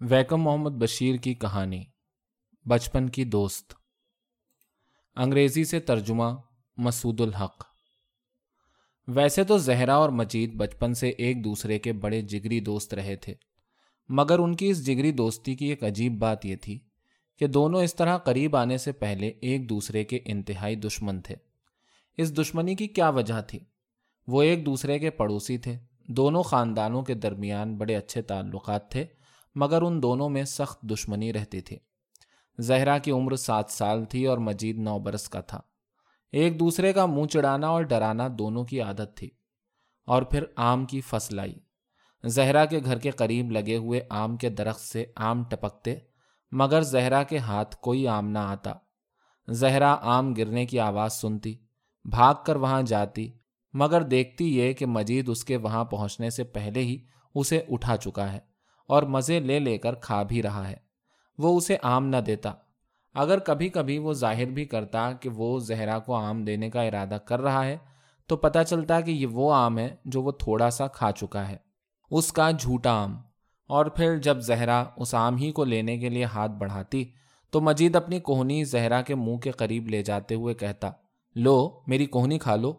Become محمد بشیر کی کہانی، بچپن کی دوست۔ انگریزی سے ترجمہ، مسعود الحق۔ ویسے تو زہرا اور مجید بچپن سے ایک دوسرے کے بڑے جگری دوست رہے تھے، مگر ان کی اس جگری دوستی کی ایک عجیب بات یہ تھی کہ دونوں اس طرح قریب آنے سے پہلے ایک دوسرے کے انتہائی دشمن تھے۔ اس دشمنی کی کیا وجہ تھی؟ وہ ایک دوسرے کے پڑوسی تھے۔ دونوں خاندانوں کے درمیان بڑے اچھے تعلقات تھے۔ مگر ان دونوں میں سخت دشمنی رہتی تھی۔ زہرا کی عمر سات سال تھی اور مجید نو برس کا تھا۔ ایک دوسرے کا منہ چڑھانا اور ڈرانا دونوں کی عادت تھی۔ اور پھر آم کی فصل آئی۔ زہرا کے گھر کے قریب لگے ہوئے آم کے درخت سے آم ٹپکتے، مگر زہرا کے ہاتھ کوئی آم نہ آتا۔ زہرا آم گرنے کی آواز سنتی، بھاگ کر وہاں جاتی، مگر دیکھتی یہ کہ مجید اس کے وہاں پہنچنے سے پہلے ہی اسے اٹھا چکا ہے۔ اور مزے لے لے کر کھا بھی رہا ہے۔ وہ اسے آم نہ دیتا۔ اگر کبھی کبھی وہ ظاہر بھی کرتا کہ وہ زہرا کو آم دینے کا ارادہ کر رہا ہے، تو پتہ چلتا کہ یہ وہ آم ہے جو وہ تھوڑا سا کھا چکا ہے۔ اس کا جھوٹا آم۔ اور پھر جب زہرا اس آم ہی کو لینے کے لیے ہاتھ بڑھاتی، تو مجید اپنی کوہنی زہرا کے منہ کے قریب لے جاتے ہوئے کہتا، لو، میری کوہنی کھا لو۔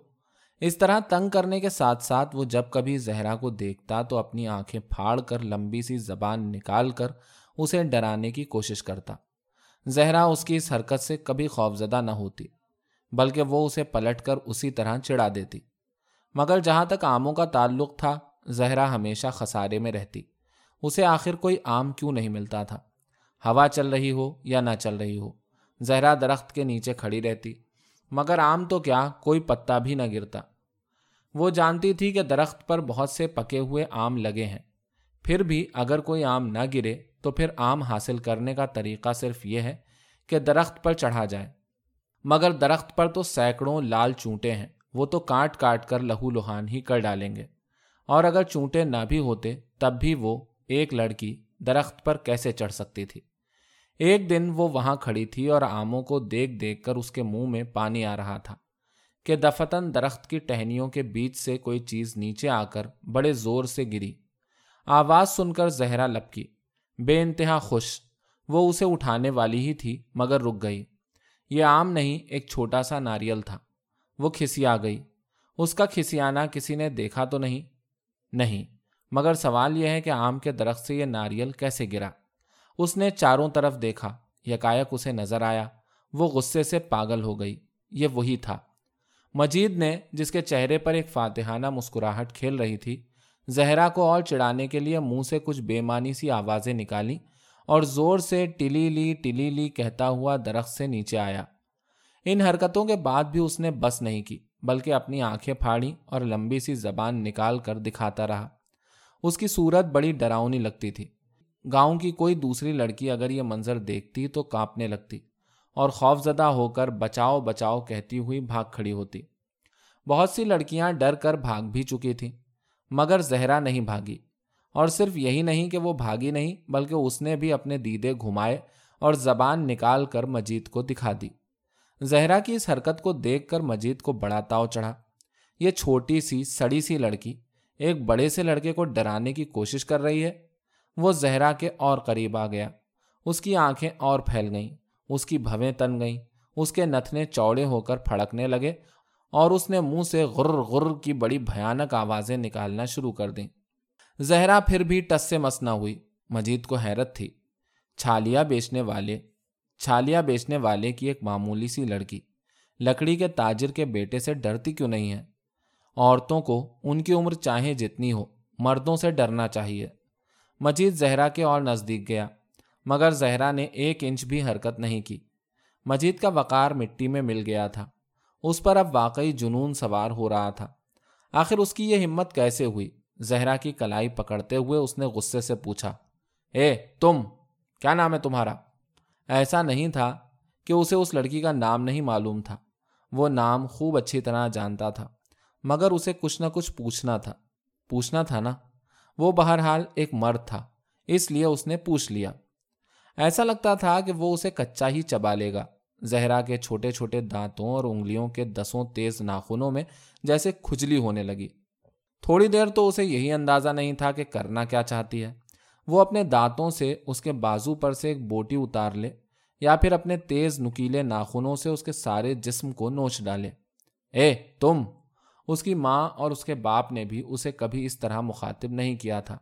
اس طرح تنگ کرنے کے ساتھ ساتھ وہ جب کبھی زہرا کو دیکھتا تو اپنی آنکھیں پھاڑ کر لمبی سی زبان نکال کر اسے ڈرانے کی کوشش کرتا۔ زہرا اس کی اس حرکت سے کبھی خوفزدہ نہ ہوتی، بلکہ وہ اسے پلٹ کر اسی طرح چڑھا دیتی۔ مگر جہاں تک آموں کا تعلق تھا، زہرا ہمیشہ خسارے میں رہتی۔ اسے آخر کوئی آم کیوں نہیں ملتا تھا؟ ہوا چل رہی ہو یا نہ چل رہی ہو؟ زہرا درخت کے نیچے کھڑی رہتی۔ مگر آم تو کیا کوئی پتا بھی نہ گرتا۔ وہ جانتی تھی کہ درخت پر بہت سے پکے ہوئے آم لگے ہیں۔ پھر بھی اگر کوئی آم نہ گرے تو پھر آم حاصل کرنے کا طریقہ صرف یہ ہے کہ درخت پر چڑھا جائے۔ مگر درخت پر تو سینکڑوں لال چونٹے ہیں، وہ تو کاٹ کاٹ کر لہو لوہان ہی کر ڈالیں گے۔ اور اگر چونٹے نہ بھی ہوتے، تب بھی وہ ایک لڑکی درخت پر کیسے چڑھ سکتی تھی؟ ایک دن وہ وہاں کھڑی تھی اور آموں کو دیکھ دیکھ کر اس کے منہ میں پانی آ رہا تھا کہ دفتن درخت کی ٹہنیوں کے بیچ سے کوئی چیز نیچے آ کر بڑے زور سے گری۔ آواز سن کر زہرا لپکی۔ بے انتہا خوش، وہ اسے اٹھانے والی ہی تھی، مگر رک گئی۔ یہ عام نہیں، ایک چھوٹا سا ناریل تھا۔ وہ کھسی آ گئی۔ اس کا کھسیانا کسی نے دیکھا تو نہیں؟ نہیں، مگر سوال یہ ہے کہ آم کے درخت سے یہ ناریل کیسے گرا؟ اس نے چاروں طرف دیکھا، یکایک اسے نظر آیا۔ وہ غصے سے پاگل ہو گئی۔ یہ وہی تھا۔ مجید نے، جس کے چہرے پر ایک فاتحانہ مسکراہٹ کھیل رہی تھی، زہرا کو اور چڑھانے کے لیے منہ سے کچھ بے معنی سی آوازیں نکالی اور زور سے ٹلی لی ٹلی لی کہتا ہوا درخت سے نیچے آیا۔ ان حرکتوں کے بعد بھی اس نے بس نہیں کی، بلکہ اپنی آنکھیں پھاڑی اور لمبی سی زبان نکال کر دکھاتا رہا۔ اس کی صورت بڑی ڈراؤنی لگتی تھی۔ گاؤں کی کوئی دوسری لڑکی اگر یہ منظر دیکھتی تو کانپنے لگتی اور خوف زدہ ہو کر بچاؤ بچاؤ کہتی ہوئی بھاگ کھڑی ہوتی۔ بہت سی لڑکیاں ڈر کر بھاگ بھی چکی تھیں، مگر زہرا نہیں بھاگی۔ اور صرف یہی نہیں کہ وہ بھاگی نہیں، بلکہ اس نے بھی اپنے دیدے گھمائے اور زبان نکال کر مجید کو دکھا دی۔ زہرا کی اس حرکت کو دیکھ کر مجید کو بڑا تاؤ چڑھا۔ یہ چھوٹی سی، سڑی سی لڑکی ایک بڑے سے لڑکے کو ڈرانے کی کوشش کر رہی ہے۔ وہ زہرا کے اور قریب آ گیا۔ اس کی آنکھیں اور پھیل گئیں، اس کی بھویں تن گئیں، اس کے نتنے چوڑے ہو کر پھڑکنے لگے اور اس نے منہ سے غر غر کی بڑی بھیانک آوازیں نکالنا شروع کر دیں۔ زہرا پھر بھی ٹس سے مس نہ ہوئی، مجید کو حیرت تھی۔ چھالیا بیچنے والے، چھالیا بیچنے والے کی ایک معمولی سی لڑکی۔ لکڑی کے تاجر کے بیٹے سے ڈرتی کیوں نہیں ہے؟ عورتوں کو ان کی عمر چاہے جتنی ہو، مردوں سے ڈرنا چاہیے۔ مجید زہرا کے اور نزدیک گیا، مگر زہرا نے ایک انچ بھی حرکت نہیں کی۔ مجید کا وقار مٹی میں مل گیا تھا۔ اس پر اب واقعی جنون سوار ہو رہا تھا۔ آخر اس کی یہ ہمت کیسے ہوئی؟ زہرا کی کلائی پکڑتے ہوئے اس نے غصے سے پوچھا، اے، تم، کیا نام ہے تمہارا؟ ایسا نہیں تھا کہ اسے اس لڑکی کا نام نہیں معلوم تھا۔ وہ نام خوب اچھی طرح جانتا تھا، مگر اسے کچھ نہ کچھ پوچھنا تھا۔ پوچھنا تھا نا؟ وہ بہرحال ایک مرد تھا، اس لیے اس نے پوچھ لیا۔ ایسا لگتا تھا کہ وہ اسے کچا ہی چبا لے گا۔ زہرا کے چھوٹے چھوٹے دانتوں اور انگلیوں کے دسوں تیز ناخنوں میں جیسے کھجلی ہونے لگی۔ تھوڑی دیر تو اسے یہی اندازہ نہیں تھا کہ کرنا کیا چاہتی ہے۔ وہ اپنے دانتوں سے اس کے بازو پر سے ایک بوٹی اتار لے یا پھر اپنے تیز نکیلے ناخنوں سے اس کے سارے جسم کو نوچ ڈالے۔ اے، تم! اس کی ماں اور اس کے باپ نے بھی اسے کبھی اس طرح مخاطب نہیں کیا تھا۔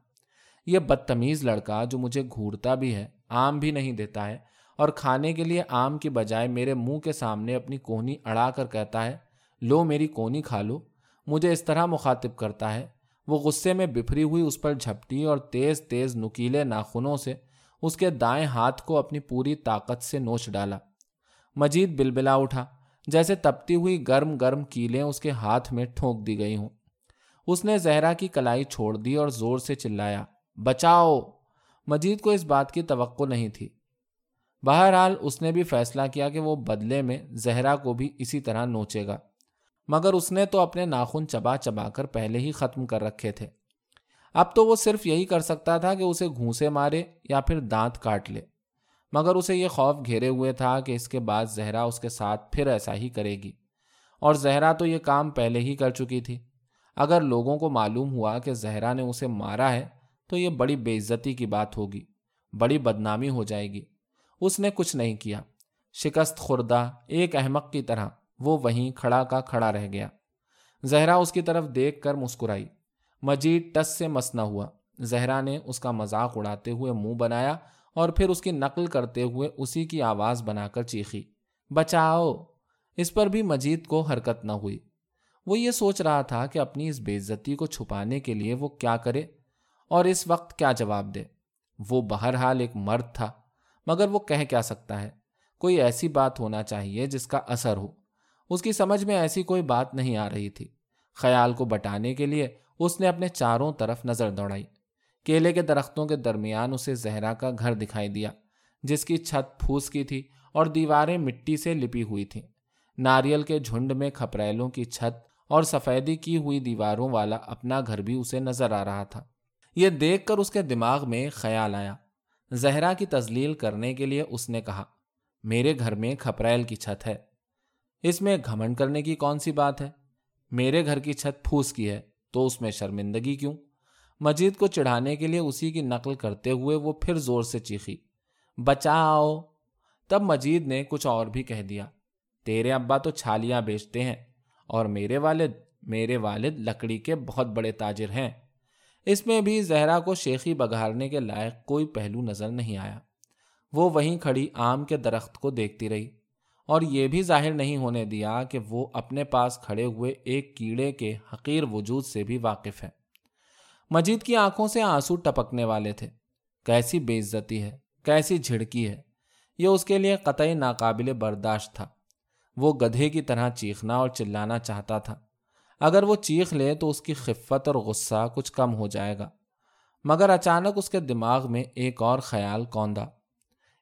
یہ بدتمیز لڑکا جو مجھے گھورتا بھی ہے آم بھی نہیں دیتا ہے اور کھانے کے لیے آم کی بجائے میرے منہ کے سامنے اپنی کونی اڑا کر کہتا ہے، لو میری کونی کھا لو۔ مجھے اس طرح مخاطب کرتا ہے۔ وہ غصے میں بفری ہوئی اس پر جھپٹی اور تیز تیز نکیلے ناخنوں سے اس کے دائیں ہاتھ کو اپنی پوری طاقت سے نوچ ڈالا۔ مجید بلبلا اٹھا جیسے تپتی ہوئی گرم گرم کیلیں اس کے ہاتھ میں ٹھونک دی گئی ہوں۔ اس نے زہرا کی کلائی چھوڑ دی اور زور سے چلایا، بچاؤ! مجید کو اس بات کی توقع نہیں تھی۔ بہرحال اس نے بھی فیصلہ کیا کہ وہ بدلے میں زہرا کو بھی اسی طرح نوچے گا۔ مگر اس نے تو اپنے ناخن چبا چبا کر پہلے ہی ختم کر رکھے تھے۔ اب تو وہ صرف یہی کر سکتا تھا کہ اسے گھونسے مارے یا پھر دانت کاٹ لے۔ مگر اسے یہ خوف گھیرے ہوئے تھا کہ اس کے بعد زہرا اس کے ساتھ پھر ایسا ہی کرے گی۔ اور زہرا تو یہ کام پہلے ہی کر چکی تھی۔ اگر لوگوں کو معلوم ہوا کہ زہرا نے اسے مارا ہے، تو یہ بڑی بے عزتی کی بات ہوگی، بڑی بدنامی ہو جائے گی۔ اس نے کچھ نہیں کیا۔ شکست خوردہ، ایک احمق کی طرح، وہ وہیں کھڑا کا کھڑا رہ گیا۔ زہرا اس کی طرف دیکھ کر مسکرائی۔ مجید ٹس سے مسنا ہوا۔ زہرا نے اس کا مذاق اڑاتے ہوئے منہ بنایا اور پھر اس کی نقل کرتے ہوئے اسی کی آواز بنا کر چیخی، بچاؤ! اس پر بھی مجید کو حرکت نہ ہوئی۔ وہ یہ سوچ رہا تھا کہ اپنی اس بے عزتی کو چھپانے کے لیے وہ کیا کرے اور اس وقت کیا جواب دے۔ وہ بہرحال ایک مرد تھا، مگر وہ کہہ کیا سکتا ہے، کوئی ایسی بات ہونا چاہیے جس کا اثر ہو۔ اس کی سمجھ میں ایسی کوئی بات نہیں آ رہی تھی۔ خیال کو بٹانے کے لیے اس نے اپنے چاروں طرف نظر دوڑائی۔ کیلے کے درختوں کے درمیان اسے زہرا کا گھر دکھائی دیا، جس کی چھت پھوس کی تھی اور دیواریں مٹی سے لپی ہوئی تھیں۔ ناریل کے جھنڈ میں کھپریلوں کی چھت اور سفیدی کی ہوئی دیواروں والا اپنا گھر بھی اسے نظر آ رہا تھا۔ یہ دیکھ کر اس کے دماغ میں خیال آیا۔ زہرا کی تزلیل کرنے کے لیے اس نے کہا، میرے گھر میں کھپریل کی چھت ہے۔ اس میں گھمنڈ کرنے کی کون سی بات ہے؟ میرے گھر کی چھت پھوس کی ہے، تو اس میں شرمندگی کیوں؟ مجید کو چڑھانے کے لیے اسی کی نقل کرتے ہوئے وہ پھر زور سے چیخی، بچاؤ۔ تب مجید نے کچھ اور بھی کہہ دیا، تیرے ابا تو چھالیاں بیچتے ہیں اور میرے والد میرے والد لکڑی کے بہت بڑے تاجر ہیں۔ اس میں بھی زہرا کو شیخی بگارنے کے لائق کوئی پہلو نظر نہیں آیا۔ وہ وہیں کھڑی آم کے درخت کو دیکھتی رہی اور یہ بھی ظاہر نہیں ہونے دیا کہ وہ اپنے پاس کھڑے ہوئے ایک کیڑے کے حقیر وجود سے بھی واقف ہے مجید کی آنکھوں سے آنسو ٹپکنے والے تھے۔ کیسی بے عزتی ہے، کیسی جھڑکی ہے۔ یہ اس کے لیے قطعی ناقابل برداشت تھا۔ وہ گدھے کی طرح چیخنا اور چلانا چاہتا تھا۔ اگر وہ چیخ لے تو اس کی خفت اور غصہ کچھ کم ہو جائے گا۔ مگر اچانک اس کے دماغ میں ایک اور خیال کوندا۔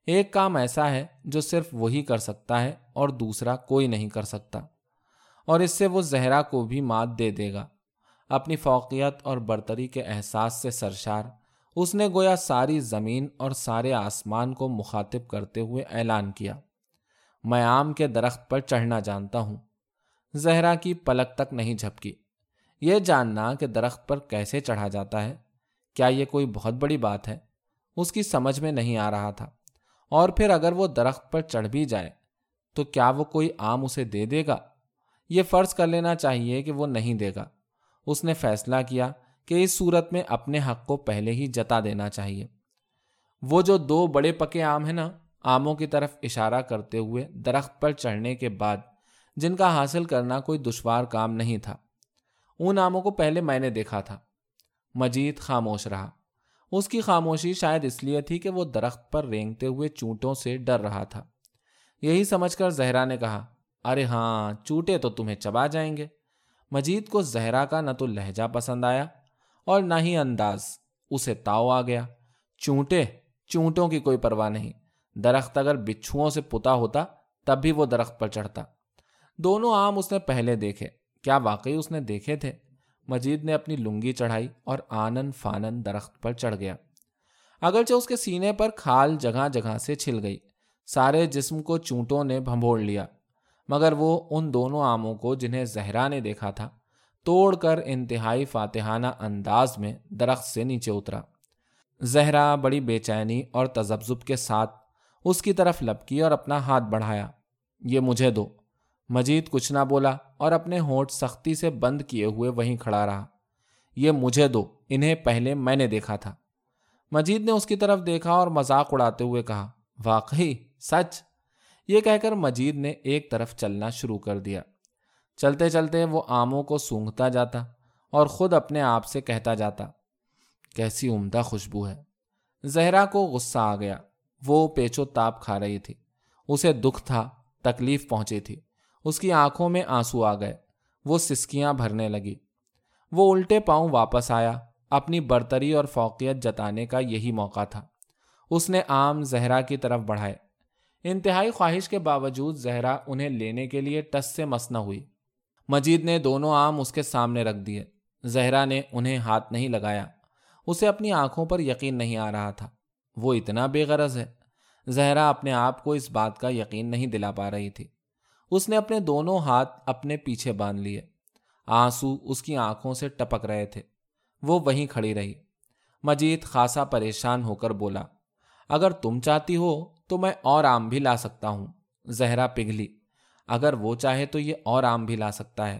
ایک کام ایسا ہے جو صرف وہی کر سکتا ہے اور دوسرا کوئی نہیں کر سکتا۔ اور اس سے وہ زہرا کو بھی مات دے دے گا۔ اپنی فوقیت اور برتری کے احساس سے سرشار۔ اس نے گویا ساری زمین اور سارے آسمان کو مخاطب کرتے ہوئے اعلان کیا۔ میں آم کے درخت پر چڑھنا جانتا ہوں۔ زہرا کی پلک تک نہیں جھپکی۔ یہ جاننا کہ درخت پر کیسے چڑھا جاتا ہے۔ کیا یہ کوئی بہت بڑی بات ہے؟ اس کی سمجھ میں نہیں آ رہا تھا۔ اور پھر اگر وہ درخت پر چڑھ بھی جائے، تو کیا وہ کوئی آم اسے دے دے گا؟ یہ فرض کر لینا چاہیے کہ وہ نہیں دے گا۔ اس نے فیصلہ کیا کہ اس صورت میں اپنے حق کو پہلے ہی جتا دینا چاہیے۔ وہ جو دو بڑے پکے آم ہیں نا، آموں کی طرف اشارہ کرتے ہوئے درخت پر چڑھنے کے بعد جن کا حاصل کرنا کوئی دشوار کام نہیں تھا، ان آموں کو پہلے میں نے دیکھا تھا۔ مجید خاموش رہا۔ اس کی خاموشی شاید اس لیے تھی کہ وہ درخت پر رینگتے ہوئے چونٹوں سے ڈر رہا تھا۔ یہی سمجھ کر زہرا نے کہا، ارے ہاں چوٹے تو تمہیں چبا جائیں گے۔ مجید کو زہرا کا نہ تو لہجہ پسند آیا اور نہ ہی انداز۔ اسے تاؤ آ گیا۔ چونٹے، چونٹوں کی کوئی پرواہ نہیں۔ درخت اگر بچھوؤں سے پتا ہوتا، تب بھی وہ درخت پر چڑھتا۔ دونوں آم اس نے پہلے دیکھے۔ کیا واقعی اس نے دیکھے تھے؟ مجید نے اپنی لنگی چڑھائی اور آنن فانن درخت پر چڑھ گیا۔ اگرچہ اس کے سینے پر کھال جگہ جگہ سے چھل گئی، سارے جسم کو چونٹوں نے بھمبوڑ لیا۔ مگر وہ ان دونوں آموں کو جنہیں زہرا نے دیکھا تھا، توڑ کر انتہائی فاتحانہ انداز میں درخت سے نیچے اترا۔ زہرا بڑی بے چینی اور تذبذب کے ساتھ اس کی طرف لپکی اور اپنا ہاتھ بڑھایا۔ یہ مجھے دو مجید کچھ نہ بولا اور اپنے ہونٹ سختی سے بند کیے ہوئے وہیں کھڑا رہا۔ یہ مجھے دو۔ انہیں پہلے میں نے دیکھا تھا مجید نے اس کی طرف دیکھا اور مذاق اڑاتے ہوئے کہا، واقعی؟ سچ؟ یہ کہہ کر مجید نے ایک طرف چلنا شروع کر دیا۔ چلتے چلتے وہ آموں کو سونگتا جاتا اور خود اپنے آپ سے کہتا جاتا، کیسی عمدہ خوشبو ہے۔ زہرا کو غصہ آ گیا۔ وہ پیچو تاپ کھا رہی تھی۔ اسے دکھ تھا، تکلیف پہنچی تھی۔ اس کی آنکھوں میں آنسو آ گئے۔ وہ سسکیاں بھرنے لگی۔ وہ الٹے پاؤں واپس آیا۔ اپنی برتری اور فوقیت جتانے کا یہی موقع تھا۔ اس نے آم زہرا کی طرف بڑھائے۔ انتہائی خواہش کے باوجود زہرا انہیں لینے کے لیے ٹس سے مس نہ ہوئی۔ مجید نے دونوں آم اس کے سامنے رکھ دیے۔ زہرا نے انہیں ہاتھ نہیں لگایا۔ اسے اپنی آنکھوں پر یقین نہیں آ رہا تھا۔ وہ اتنا بے غرض ہے۔ زہرا اپنے آپ کو اس بات کا یقین نہیں دلا پا رہی تھی۔ اس نے اپنے دونوں ہاتھ اپنے پیچھے باندھ لیے۔ آنسو اس کی آنکھوں سے ٹپک رہے تھے۔ وہ وہیں کھڑی رہی۔ مجید خاصا پریشان ہو کر بولا، اگر تم چاہتی ہو تو میں اور آم بھی لا سکتا ہوں۔ زہرا پگھلی۔ اگر وہ چاہے تو یہ اور آم بھی لا سکتا ہے۔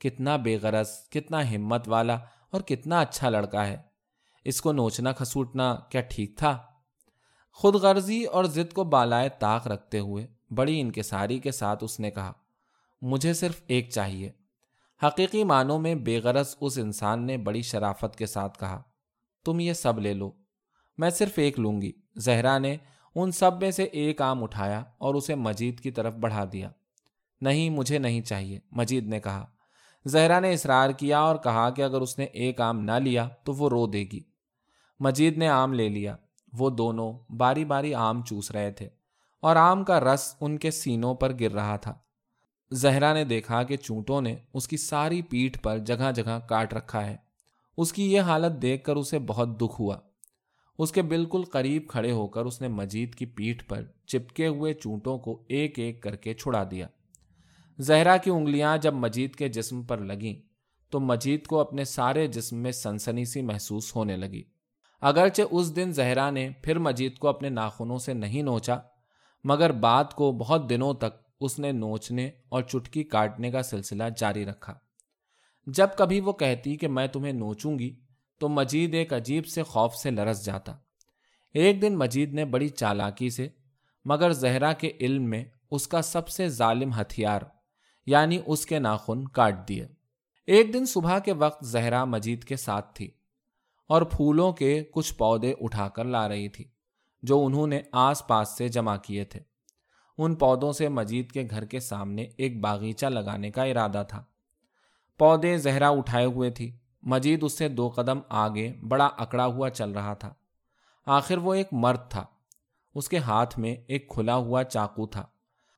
کتنا بے غرض، کتنا ہمت والا اور کتنا اچھا لڑکا ہے۔ اس کو نوچنا، کھسوٹنا کیا ٹھیک تھا؟ خود غرضی اور ضد کو بالائے طاق رکھتے ہوئے بڑی انکساری کے ساتھ اس نے کہا، مجھے صرف ایک چاہیے۔ حقیقی معنوں میں بے غرض اس انسان نے بڑی شرافت کے ساتھ کہا، تم یہ سب لے لو، میں صرف ایک لوں گی۔ زہرا نے ان سب میں سے ایک آم اٹھایا اور اسے مجید کی طرف بڑھا دیا۔ نہیں، مجھے نہیں چاہیے، مجید نے کہا۔ زہرا نے اصرار کیا اور کہا کہ اگر اس نے ایک آم نہ لیا تو وہ رو دے گی۔ مجید نے آم لے لیا۔ وہ دونوں باری باری آم چوس رہے تھے اور آم کا رس ان کے سینوں پر گر رہا تھا۔ زہرا نے دیکھا کہ چونٹوں نے اس کی ساری پیٹھ پر جگہ جگہ کاٹ رکھا ہے۔ اس کی یہ حالت دیکھ کر اسے بہت دکھ ہوا۔ اس کے بالکل قریب کھڑے ہو کر اس نے مجید کی پیٹھ پر چپکے ہوئے چونٹوں کو ایک ایک کر کے چھڑا دیا۔ زہرا کی انگلیاں جب مجید کے جسم پر لگیں تو مجید کو اپنے سارے جسم میں سنسنی سی محسوس ہونے لگی۔ اگرچہ اس دن زہرا نے پھر مجید کو اپنے ناخنوں سے نہیں نوچا، مگر بات کو بہت دنوں تک اس نے نوچنے اور چٹکی کاٹنے کا سلسلہ جاری رکھا۔ جب کبھی وہ کہتی کہ میں تمہیں نوچوں گی تو مجید ایک عجیب سے خوف سے لرس جاتا۔ ایک دن مجید نے بڑی چالاکی سے، مگر زہرا کے علم میں اس کا سب سے ظالم ہتھیار یعنی اس کے ناخن کاٹ دیے۔ ایک دن صبح کے وقت زہرا مجید کے ساتھ تھی اور پھولوں کے کچھ پودے اٹھا کر لا رہی تھی، جو انہوں نے آس پاس سے جمع کیے تھے۔ ان پودوں سے مجید کے گھر کے سامنے ایک باغیچہ لگانے کا ارادہ تھا۔ پودے زہرا اٹھائے ہوئے تھی مجید اس سے دو قدم آگے بڑا اکڑا ہوا چل رہا تھا۔ آخر وہ ایک مرد تھا۔ اس کے ہاتھ میں ایک کھلا ہوا چاقو تھا۔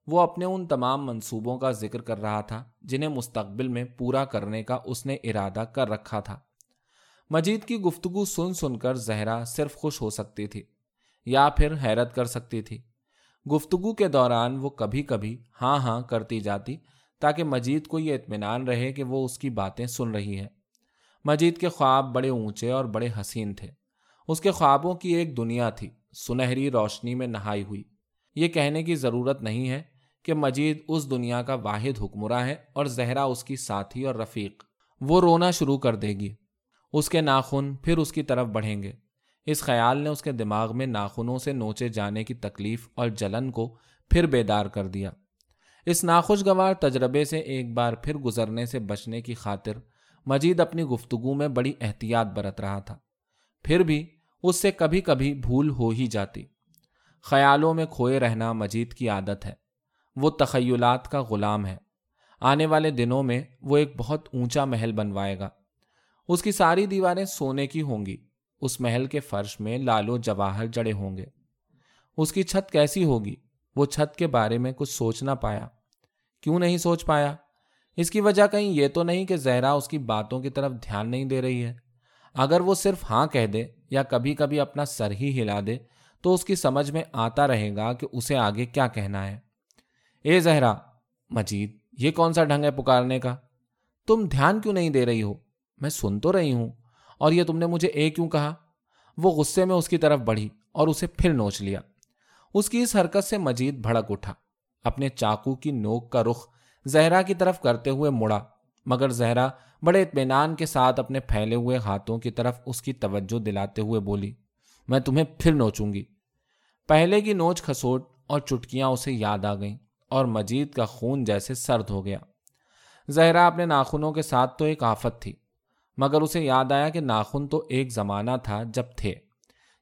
وہ اپنے ان تمام منصوبوں کا ذکر کر رہا تھا جنہیں مستقبل میں پورا کرنے کا اس نے ارادہ کر رکھا تھا۔ مجید کی گفتگو سن سن کر زہرا صرف خوش ہو سکتی تھی یا پھر حیرت کر سکتی تھی۔ گفتگو کے دوران وہ کبھی کبھی ہاں ہاں کرتی جاتی تاکہ مجید کو یہ اطمینان رہے کہ وہ اس کی باتیں سن رہی ہے مجید کے خواب بڑے اونچے اور بڑے حسین تھے۔ اس کے خوابوں کی ایک دنیا تھی۔ سنہری روشنی میں نہائی ہوئی۔ یہ کہنے کی ضرورت نہیں ہے کہ مجید اس دنیا کا واحد حکمراں ہے اور زہرا اس کی ساتھی اور رفیق۔ وہ رونا شروع کر دے گی۔ اس کے ناخن پھر اس کی طرف بڑھیں گے۔ اس خیال نے اس کے دماغ میں ناخنوں سے نوچے جانے کی تکلیف اور جلن کو پھر بیدار کر دیا۔ اس ناخوشگوار تجربے سے ایک بار پھر گزرنے سے بچنے کی خاطر مجید اپنی گفتگو میں بڑی احتیاط برت رہا تھا۔ پھر بھی اس سے کبھی کبھی بھول ہو ہی جاتی۔ خیالوں میں کھوئے رہنا مجید کی عادت ہے۔ وہ تخیلات کا غلام ہے۔ آنے والے دنوں میں وہ ایک بہت اونچا محل بنوائے گا۔ اس کی ساری دیواریں سونے کی ہوں گی۔ اس محل کے فرش میں لالو جواہر جڑے ہوں گے۔ اس کی چھت کیسی ہوگی؟ وہ چھت کے بارے میں کچھ سوچ نہ پایا۔ کیوں نہیں سوچ پایا؟ اس کی وجہ کہیں یہ تو نہیں کہ زہرا اس کی باتوں کی طرف دھیان نہیں دے رہی ہے۔ اگر وہ صرف ہاں کہہ دے یا کبھی کبھی اپنا سر ہی ہلا دے، تو اس کی سمجھ میں آتا رہے گا کہ اسے آگے کیا کہنا ہے۔ اے زہرا، مجید، یہ کون سا ڈھنگ ہے پکارنے کا؟ تم دھیان کیوں نہیں دے رہی ہو؟ میں سن تو رہی ہوں۔ اور یہ تم نے مجھے اے کیوں کہا؟ وہ غصے میں اس کی طرف بڑھی اور اسے پھر نوچ لیا۔ اس کی اس حرکت سے مجید بھڑک اٹھا۔ اپنے چاقو کی نوک کا رخ زہرا کی طرف کرتے ہوئے مڑا، مگر زہرا بڑے اطمینان کے ساتھ اپنے پھیلے ہوئے ہاتھوں کی طرف اس کی توجہ دلاتے ہوئے بولی، میں تمہیں پھر نوچوں گی۔ پہلے کی نوچ کھسوٹ اور چٹکیاں اسے یاد آ گئیں اور مجید کا خون جیسے سرد ہو گیا۔ زہرا اپنے ناخنوں کے ساتھ تو ایک آفت تھی، مگر اسے یاد آیا کہ ناخن تو ایک زمانہ تھا جب تھے۔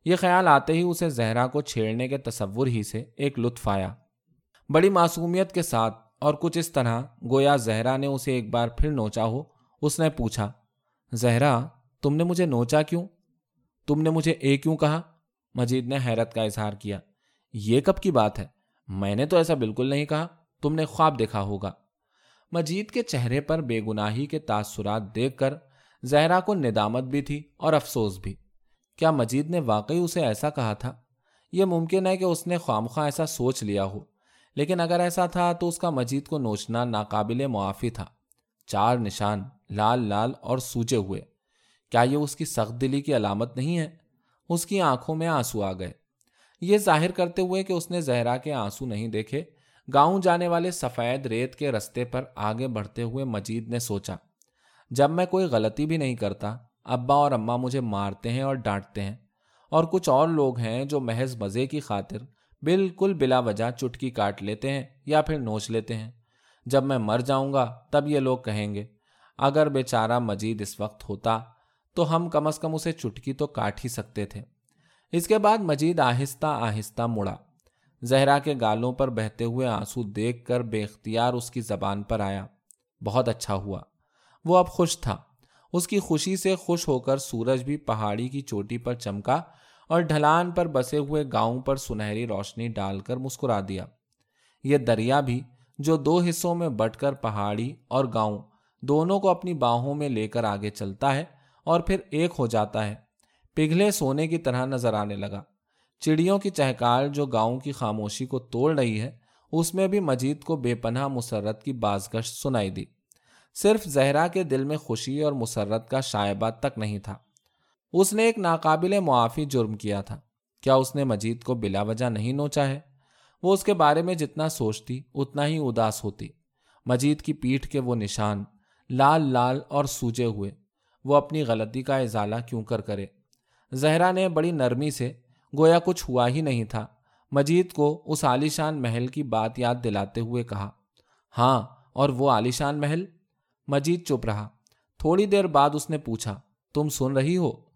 یہ خیال آتے ہی اسے زہرا کو چھیڑنے کے تصور ہی سے ایک لطف آیا۔ بڑی معصومیت کے ساتھ اور کچھ اس طرح گویا زہرا نے اسے ایک بار پھر نوچا ہو، اس نے پوچھا، زہرا، تم نے مجھے نوچا کیوں؟ تم نے مجھے اے کیوں کہا؟ مجید نے حیرت کا اظہار کیا، یہ کب کی بات ہے؟ میں نے تو ایسا بالکل نہیں کہا، تم نے خواب دیکھا ہوگا۔ مجید کے چہرے پر بے گناہی کے تاثرات دیکھ کر زہرا کو ندامت بھی تھی اور افسوس بھی۔ کیا مجید نے واقعی اسے ایسا کہا تھا؟ یہ ممکن ہے کہ اس نے خواہ ایسا سوچ لیا ہو۔ لیکن اگر ایسا تھا تو اس کا مجید کو نوچنا ناقابل معافی تھا۔ چار نشان، لال لال اور سوجے ہوئے۔ کیا یہ اس کی سخت دلی کی علامت نہیں ہے؟ اس کی آنکھوں میں آنسو آ گئے۔ یہ ظاہر کرتے ہوئے کہ اس نے زہرا کے آنسو نہیں دیکھے۔ گاؤں جانے والے سفید ریت کے رستے پر آگے بڑھتے ہوئے مجید نے سوچا، جب میں کوئی غلطی بھی نہیں کرتا، ابا اور اماں مجھے مارتے ہیں اور ڈانٹتے ہیں۔ اور کچھ اور لوگ ہیں جو محض مزے کی خاطر بالکل بلا وجہ چٹکی کاٹ لیتے ہیں یا پھر نوچ لیتے ہیں۔ جب میں مر جاؤں گا، تب یہ لوگ کہیں گے، اگر بیچارہ مجید اس وقت ہوتا تو ہم کم از کم اسے چٹکی تو کاٹ ہی سکتے تھے۔ اس کے بعد مجید آہستہ آہستہ مڑا۔ زہرا کے گالوں پر بہتے ہوئے آنسو دیکھ کر بے اختیار اس کی زبان پر آیا۔ بہت اچھا ہوا۔ وہ اب خوش تھا۔ اس کی خوشی سے خوش ہو کر سورج بھی پہاڑی کی چوٹی پر چمکا اور ڈھلان پر بسے ہوئے گاؤں پر سنہری روشنی ڈال کر مسکرا دیا۔ یہ دریا بھی جو دو حصوں میں بٹ کر پہاڑی اور گاؤں دونوں کو اپنی باہوں میں لے کر آگے چلتا ہے اور پھر ایک ہو جاتا ہے۔ پگھلے سونے کی طرح نظر آنے لگا۔ چڑیوں کی چہکار جو گاؤں کی خاموشی کو توڑ رہی ہے، اس میں بھی مجید کو بے پناہ مسرت کی بازگشت سنائی دی۔ صرف زہرا کے دل میں خوشی اور مسرت کا شائبہ تک نہیں تھا۔ اس نے ایک ناقابل معافی جرم کیا تھا۔ کیا اس نے مجید کو بلا وجہ نہیں نوچا ہے؟ وہ اس کے بارے میں جتنا سوچتی، اتنا ہی اداس ہوتی۔ مجید کی پیٹھ کے وہ نشان، لال لال اور سوجے ہوئے۔ وہ اپنی غلطی کا ازالہ کیوں کر کرے؟ زہرا نے بڑی نرمی سے، گویا کچھ ہوا ہی نہیں تھا۔ مجید کو اس عالیشان محل کی بات یاد دلاتے ہوئے کہا ہاں اور وہ عالیشان محل؟ مجید چپ رہا۔ تھوڑی دیر بعد اس نے پوچھا، تم سن رہی ہو؟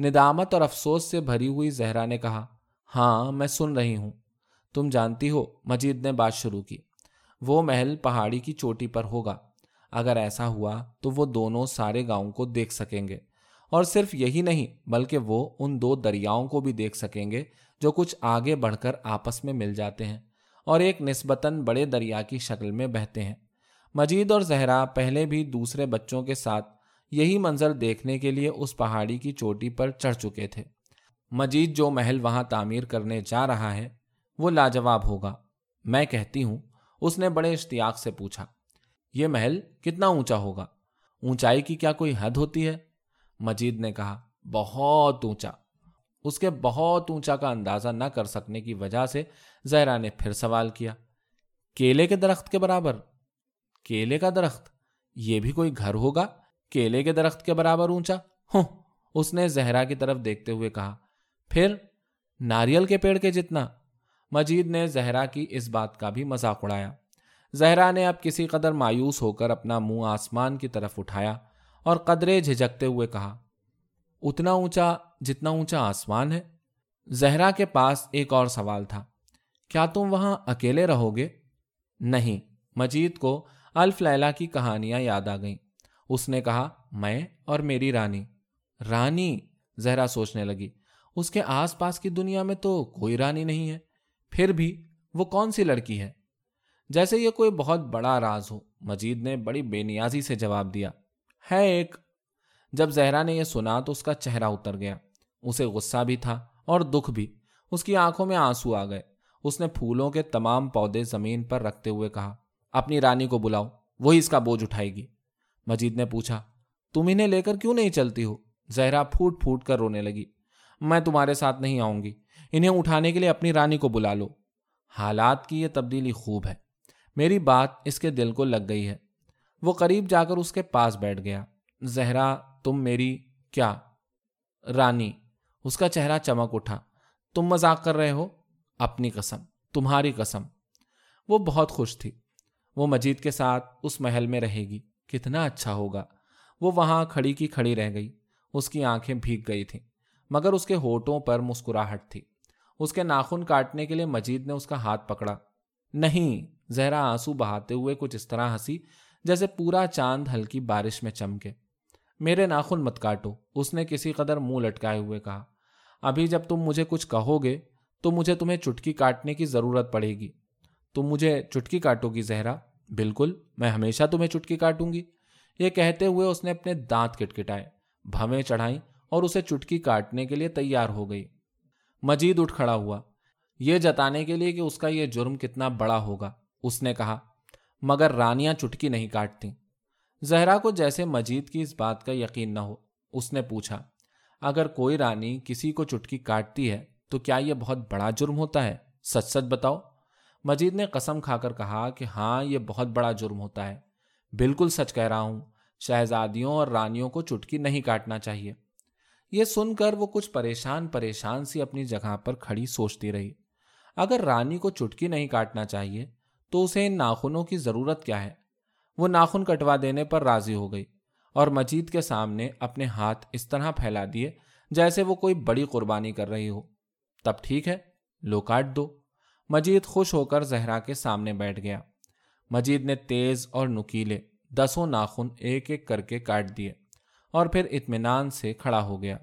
ندامت اور افسوس سے بھری ہوئی زہرا نے کہا ہاں میں سن رہی ہوں۔ تم جانتی ہو، مجید نے بات شروع کی۔ وہ محل پہاڑی کی چوٹی پر ہوگا۔ اگر ایسا ہوا تو وہ دونوں سارے گاؤں کو دیکھ سکیں گے۔ اور صرف یہی نہیں، بلکہ وہ ان دو دریاؤں کو بھی دیکھ سکیں گے جو کچھ آگے بڑھ کر آپس میں مل جاتے ہیں اور ایک نسبتاً بڑے دریا کی شکل میں بہتے ہیں۔ مجید اور زہرا پہلے بھی دوسرے بچوں کے ساتھ یہی منظر دیکھنے کے لیے اس پہاڑی کی چوٹی پر چڑھ چکے تھے۔ مجید جو محل وہاں تعمیر کرنے جا رہا ہے، وہ لاجواب ہوگا۔ میں کہتی ہوں، اس نے بڑے اشتیاق سے پوچھا، یہ محل کتنا اونچا ہوگا؟ اونچائی کی کیا کوئی حد ہوتی ہے؟ مجید نے کہا، بہت اونچا۔ اس کے بہت اونچا کا اندازہ نہ کر سکنے کی وجہ سے زہرا نے پھر سوال کیا، کیلے کے درخت کے برابر؟ کیلے کا درخت، یہ بھی کوئی گھر ہوگا؟ کیلے کے درخت کے برابر اونچا؟ ہوں، اس نے زہرا کی طرف دیکھتے ہوئے کہا، پھر ناریل کے پیڑ کے جتنا؟ مجید نے زہرا کی اس بات کا بھی مذاق اڑایا۔ زہرا نے اب کسی قدر مایوس ہو کر اپنا منہ آسمان کی طرف اٹھایا اور قدرے جھجکتے ہوئے کہا، اتنا اونچا جتنا اونچا آسمان ہے؟ زہرا کے پاس ایک اور سوال تھا، کیا تم وہاں اکیلے رہو گے؟ نہیں، مجید کو الف لیلا کی کہانیاں یاد آ گئیں۔ اس نے کہا، میں اور میری رانی۔ رانی زہرا سوچنے لگی، اس کے آس پاس کی دنیا میں تو کوئی رانی نہیں ہے، پھر بھی وہ کون سی لڑکی ہے؟ جیسے یہ کوئی بہت بڑا راز ہو، مجید نے بڑی بے نیازی سے جواب دیا، ہے ایک۔ جب زہرا نے یہ سنا تو اس کا چہرہ اتر گیا، اسے غصہ بھی تھا اور دکھ بھی۔ اس کی آنکھوں میں آنسو آ گئے۔ اس نے پھولوں کے تمام پودے زمین پر رکھتے ہوئے کہا، اپنی رانی کو بلاؤ، وہی اس کا بوجھ اٹھائے گی۔ مجید نے پوچھا، تم انہیں لے کر کیوں نہیں چلتی ہو؟ زہرا پھوٹ پھوٹ کر رونے لگی، میں تمہارے ساتھ نہیں آؤں گی، انہیں اٹھانے کے لیے اپنی رانی کو بلا لو۔ حالات کی یہ تبدیلی خوب ہے۔ میری بات اس کے دل کو لگ گئی ہے۔ وہ قریب جا کر اس کے پاس بیٹھ گیا۔ زہرا، تم میری کیا؟ رانی۔ اس کا چہرہ چمک اٹھا۔ تم مذاق کر رہے ہو؟ اپنی قسم، تمہاری قسم۔ وہ بہت خوش تھی۔ وہ مجید کے ساتھ اس محل میں رہے گی۔ کتنا اچھا ہوگا۔ وہ وہاں کھڑی کی کھڑی رہ گئی۔ اس کی آنکھیں بھیگ گئی تھیں، مگر اس کے ہوٹوں پر مسکراہٹ تھی۔ اس کے ناخن کاٹنے کے لیے مجید نے اس کا ہاتھ پکڑا۔ نہیں، زہرا آنسو بہاتے ہوئے کچھ اس طرح ہنسی جیسے پورا چاند ہلکی بارش میں چمکے۔ میرے ناخن مت کاٹو، اس نے کسی قدر منہ لٹکائے ہوئے کہا۔ ابھی جب تم مجھے کچھ کہو گے تو مجھے تمہیں چٹکی کاٹنے کی ضرورت پڑے گی۔ تم مجھے چٹکی کاٹو گی زہرا۔ بالکل، میں ہمیشہ تمہیں چٹکی کاٹوں گی۔ یہ کہتے ہوئے اس نے اپنے دانت کٹکٹائے، بھویں چڑھائیں اور اسے چٹکی کاٹنے کے لیے تیار ہو گئی۔ مجید اٹھ کھڑا ہوا۔ یہ جتانے کے لیے کہ اس کا یہ جرم کتنا بڑا ہوگا، اس نے کہا۔ مگر رانیاں چٹکی نہیں کاٹتی زہرا کو جیسے مجید کی اس بات کا یقین نہ ہو، اس نے پوچھا۔ اگر کوئی رانی کسی کو چٹکی کاٹتی ہے، تو کیا یہ بہت بڑا جرم ہوتا ہے؟ سچ سچ بتاؤ۔ مجید نے قسم کھا کر کہا کہ ہاں یہ بہت بڑا جرم ہوتا ہے۔ بالکل سچ کہہ رہا ہوں، شہزادیوں اور رانیوں کو چٹکی نہیں کاٹنا چاہیے۔ یہ سن کر وہ کچھ پریشان پریشان سی اپنی جگہ پر کھڑی سوچتی رہی۔ اگر رانی کو چٹکی نہیں کاٹنا چاہیے، تو اسے ان ناخنوں کی ضرورت کیا ہے؟ وہ ناخن کٹوا دینے پر راضی ہو گئی اور مجید کے سامنے اپنے ہاتھ اس طرح پھیلا دیے جیسے وہ کوئی بڑی قربانی کر رہی ہو۔ تب ٹھیک ہے لو کاٹ دو۔ مجید خوش ہو کر زہرا کے سامنے بیٹھ گیا۔ مجید نے تیز اور نکیلے دسوں ناخن ایک ایک کر کے کاٹ دیے اور پھر اطمینان سے کھڑا ہو گیا۔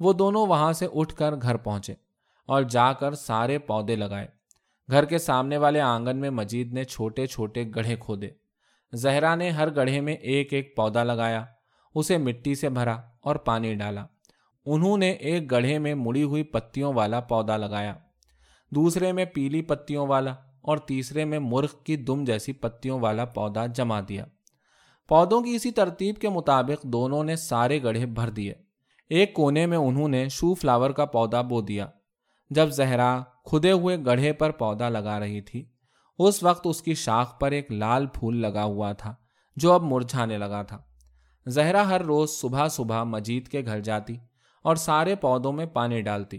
وہ دونوں وہاں سے اٹھ کر گھر پہنچے اور جا کر سارے پودے لگائے۔ گھر کے سامنے والے آنگن میں مجید نے چھوٹے چھوٹے گڑھے کھودے۔ زہرا نے ہر گڑھے میں ایک ایک پودا لگایا، اسے مٹی سے بھرا اور پانی ڈالا۔ انہوں نے ایک گڑھے میں مڑی ہوئی پتیوں والا پودا لگایا۔ دوسرے میں پیلی پتیوں والا اور تیسرے میں مرغ کی دم جیسی پتیوں والا پودا جما دیا۔ پودوں کی اسی ترتیب کے مطابق دونوں نے سارے گڑھے بھر دیے۔ ایک کونے میں انہوں نے شو فلاور کا پودا بو دیا۔ جب زہرا کھدے ہوئے گڑھے پر پودا لگا رہی تھی، اس وقت اس کی شاخ پر ایک لال پھول لگا ہوا تھا، جو اب مرجھانے لگا تھا۔ زہرا ہر روز صبح صبح مجید کے گھر جاتی اور سارے پودوں میں پانی ڈالتی۔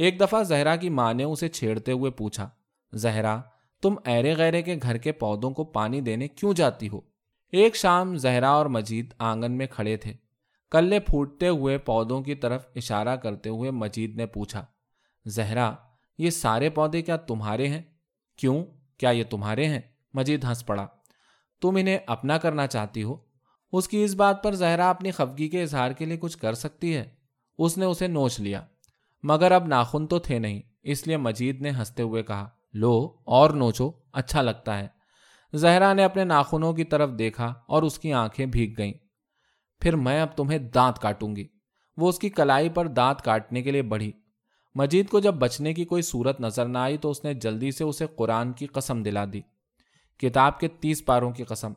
ایک دفعہ زہرا کی ماں نے اسے چھیڑتے ہوئے پوچھا، زہرا، تم ایرے غیرے کے گھر کے پودوں کو پانی دینے کیوں جاتی ہو؟ ایک شام زہرا اور مجید آنگن میں کھڑے تھے۔ کلے پھوٹتے ہوئے پودوں کی طرف اشارہ کرتے ہوئے مجید نے پوچھا، زہرا، یہ سارے پودے کیا تمہارے ہیں؟ کیوں؟ کیا یہ تمہارے ہیں؟ مجید ہنس پڑا، تم انہیں اپنا کرنا چاہتی ہو؟ اس کی اس بات پر زہرا اپنی خفگی کے اظہار کے لیے کچھ کر سکتی ہے؟ اس نے اسے نوچ لیا۔ مگر اب ناخن تو تھے نہیں، اس لیے مجید نے ہنستے ہوئے کہا، لو اور نوچو اچھا لگتا ہے۔ زہرا نے اپنے ناخنوں کی طرف دیکھا اور اس کی آنکھیں بھیگ گئیں۔ پھر میں اب تمہیں دانت کاٹوں گی۔ وہ اس کی کلائی پر دانت کاٹنے کے لیے بڑھی۔ مجید کو جب بچنے کی کوئی صورت نظر نہ آئی تو اس نے جلدی سے اسے قرآن کی قسم دلا دی۔ کتاب کے تیس پاروں کی قسم۔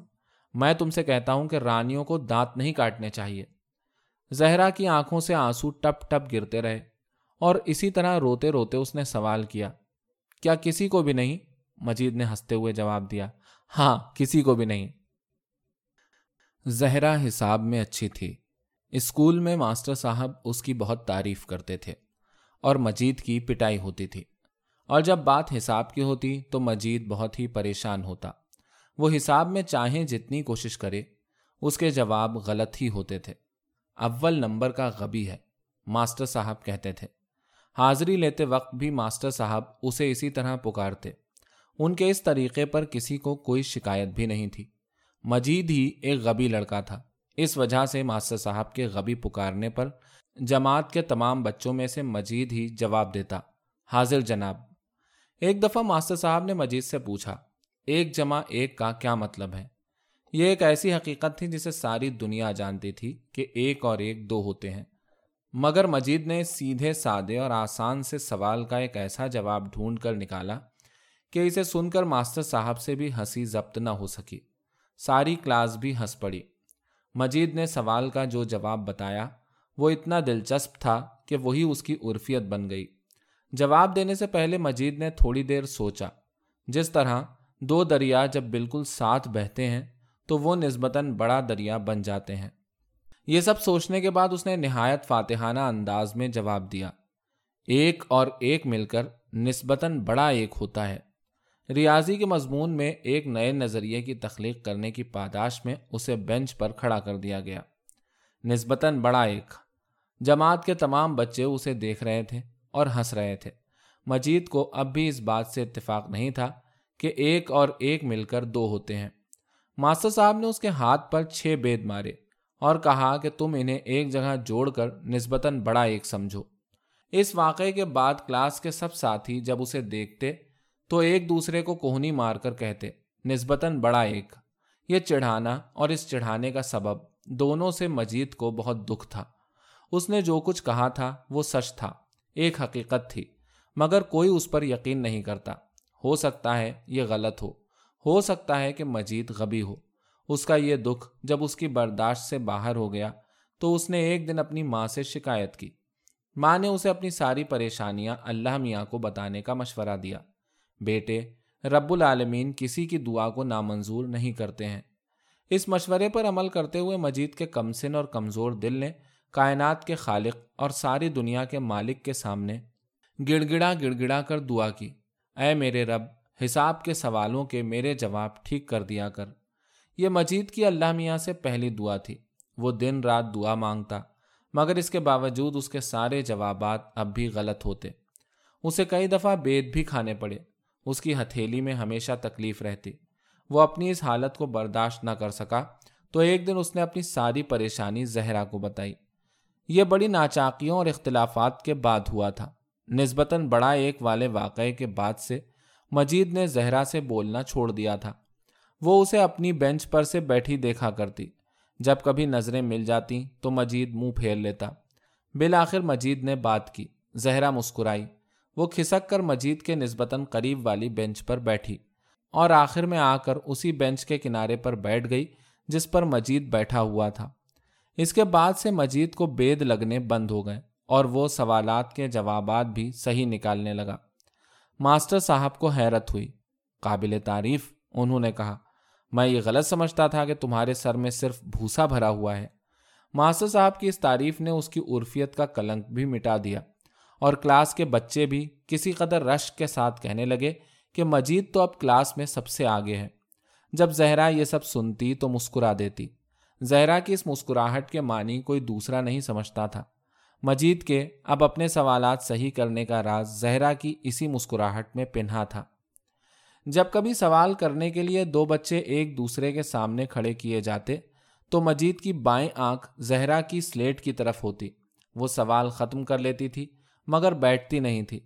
میں تم سے کہتا ہوں کہ رانیوں کو دانت نہیں کاٹنے چاہیے۔ زہرا کی آنکھوں سے آنسو ٹپ ٹپ گرتے رہے۔ اور اسی طرح روتے روتے اس نے سوال کیا کیا کسی کو بھی نہیں؟ مجید نے ہنستے ہوئے جواب دیا ہاں کسی کو بھی نہیں۔ زہرا حساب میں اچھی تھی۔ اسکول میں ماسٹر صاحب اس کی بہت تعریف کرتے تھے اور مجید کی پٹائی ہوتی تھی۔ اور جب بات حساب کی ہوتی تو مجید بہت ہی پریشان ہوتا۔ وہ حساب میں چاہیں جتنی کوشش کرے، اس کے جواب غلط ہی ہوتے تھے۔ اول نمبر کا غبی ہے، ماسٹر صاحب کہتے تھے۔ حاضری لیتے وقت بھی ماسٹر صاحب اسے اسی طرح پکارتے۔ ان کے اس طریقے پر کسی کو کوئی شکایت بھی نہیں تھی۔ مجید ہی ایک غبی لڑکا تھا۔ اس وجہ سے ماسٹر صاحب کے غبی پکارنے پر جماعت کے تمام بچوں میں سے مجید ہی جواب دیتا۔ حاضر جناب، ایک دفعہ ماسٹر صاحب نے مجید سے پوچھا، ایک جمع ایک کا کیا مطلب ہے؟ یہ ایک ایسی حقیقت تھی جسے ساری دنیا جانتی تھی کہ ایک اور ایک دو ہوتے ہیں۔ مگر مجید نے سیدھے سادے اور آسان سے سوال کا ایک ایسا جواب ڈھونڈ کر نکالا کہ اسے سن کر ماسٹر صاحب سے بھی ہنسی ضبط نہ ہو سکی۔ ساری کلاس بھی ہنس پڑی۔ مجید نے سوال کا جو جواب بتایا وہ اتنا دلچسپ تھا کہ وہی اس کی عرفیت بن گئی۔ جواب دینے سے پہلے مجید نے تھوڑی دیر سوچا۔ جس طرح دو دریا جب بالکل ساتھ بہتے ہیں تو وہ نسبتاً بڑا دریا بن جاتے ہیں۔ یہ سب سوچنے کے بعد اس نے نہایت فاتحانہ انداز میں جواب دیا۔ ایک اور ایک مل کر نسبتاً بڑا ایک ہوتا ہے۔ ریاضی کے مضمون میں ایک نئے نظریے کی تخلیق کرنے کی پاداش میں اسے بینچ پر کھڑا کر دیا گیا۔ نسبتاً بڑا ایک۔ جماعت کے تمام بچے اسے دیکھ رہے تھے اور ہنس رہے تھے۔ مجید کو اب بھی اس بات سے اتفاق نہیں تھا کہ ایک اور ایک مل کر دو ہوتے ہیں۔ ماسٹر صاحب نے اس کے ہاتھ پر چھ بید مارے۔ اور کہا کہ تم انہیں ایک جگہ جوڑ کر نسبتاً بڑا ایک سمجھو۔ اس واقعے کے بعد کلاس کے سب ساتھی جب اسے دیکھتے تو ایک دوسرے کو کوہنی مار کر کہتے، نسبتاً بڑا ایک۔ یہ چڑھانا اور اس چڑھانے کا سبب دونوں سے مجید کو بہت دکھ تھا۔ اس نے جو کچھ کہا تھا وہ سچ تھا، ایک حقیقت تھی، مگر کوئی اس پر یقین نہیں کرتا۔ ہو سکتا ہے یہ غلط ہو ہو سکتا ہے کہ مجید غبی ہو۔ اس کا یہ دکھ جب اس کی برداشت سے باہر ہو گیا تو اس نے ایک دن اپنی ماں سے شکایت کی۔ ماں نے اسے اپنی ساری پریشانیاں اللہ میاں کو بتانے کا مشورہ دیا۔ بیٹے، رب العالمین کسی کی دعا کو نامنظور نہیں کرتے ہیں۔ اس مشورے پر عمل کرتے ہوئے مجید کے کمسن اور کمزور دل نے کائنات کے خالق اور ساری دنیا کے مالک کے سامنے گڑ گڑا گڑ گڑا کر دعا کی۔ اے میرے رب، حساب کے سوالوں کے میرے جواب ٹھیک کر دیا کر۔ یہ مجید کی اللہ میاں سے پہلی دعا تھی۔ وہ دن رات دعا مانگتا، مگر اس کے باوجود اس کے سارے جوابات اب بھی غلط ہوتے۔ اسے کئی دفعہ بید بھی کھانے پڑے۔ اس کی ہتھیلی میں ہمیشہ تکلیف رہتی۔ وہ اپنی اس حالت کو برداشت نہ کر سکا، تو ایک دن اس نے اپنی ساری پریشانی زہرا کو بتائی۔ یہ بڑی ناچاکیوں اور اختلافات کے بعد ہوا تھا۔ نسبتاً بڑا ایک والے واقعے کے بعد سے مجید نے زہرا سے بولنا چھوڑ دیا تھا۔ وہ اسے اپنی بینچ پر سے بیٹھی دیکھا کرتی۔ جب کبھی نظریں مل جاتی تو مجید منہ پھیر لیتا۔ بالآخر مجید نے بات کی۔ زہرا مسکرائی۔ وہ کھسک کر مجید کے نسبتاً قریب والی بینچ پر بیٹھی اور آخر میں آ کر اسی بینچ کے کنارے پر بیٹھ گئی جس پر مجید بیٹھا ہوا تھا۔ اس کے بعد سے مجید کو بید لگنے بند ہو گئے اور وہ سوالات کے جوابات بھی صحیح نکالنے لگا۔ ماسٹر صاحب کو حیرت ہوئی۔ قابل تعریف، انہوں نے کہا۔ میں یہ غلط سمجھتا تھا کہ تمہارے سر میں صرف بھوسا بھرا ہوا ہے۔ ماسٹر صاحب کی اس تعریف نے اس کی عرفیت کا کلنک بھی مٹا دیا اور کلاس کے بچے بھی کسی قدر رشک کے ساتھ کہنے لگے کہ مجید تو اب کلاس میں سب سے آگے ہے۔ جب زہرا یہ سب سنتی تو مسکرا دیتی۔ زہرا کی اس مسکراہٹ کے معنی کوئی دوسرا نہیں سمجھتا تھا۔ مجید کے اب اپنے سوالات صحیح کرنے کا راز زہرا کی اسی مسکراہٹ میں پنہا تھا۔ جب کبھی سوال کرنے کے لیے دو بچے ایک دوسرے کے سامنے کھڑے کیے جاتے، تو مجید کی بائیں آنکھ زہرا کی سلیٹ کی طرف ہوتی۔ وہ سوال ختم کر لیتی تھی، مگر بیٹھتی نہیں تھی۔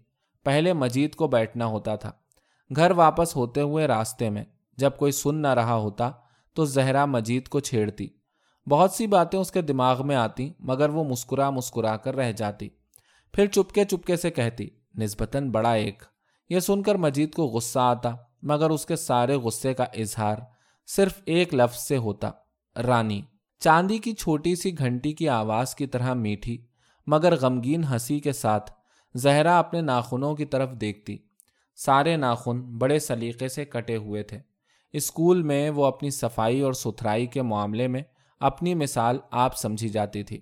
پہلے مجید کو بیٹھنا ہوتا تھا۔ گھر واپس ہوتے ہوئے راستے میں، جب کوئی سن نہ رہا ہوتا، تو زہرا مجید کو چھیڑتی۔ بہت سی باتیں اس کے دماغ میں آتی، مگر وہ مسکرا مسکرا کر رہ جاتی۔ پھر چپکے چپکے سے کہتی، نسبتاً بڑا ایک۔ یہ سن کر مجید کو غصہ آتا۔ مگر اس کے سارے غصے کا اظہار صرف ایک لفظ سے ہوتا، رانی۔ چاندی کی چھوٹی سی گھنٹی کی آواز کی طرح میٹھی، مگر غمگین ہنسی کے ساتھ زہرا اپنے ناخنوں کی طرف دیکھتی۔ سارے ناخن بڑے سلیقے سے کٹے ہوئے تھے۔ اسکول میں وہ اپنی صفائی اور ستھرائی کے معاملے میں اپنی مثال آپ سمجھی جاتی تھی۔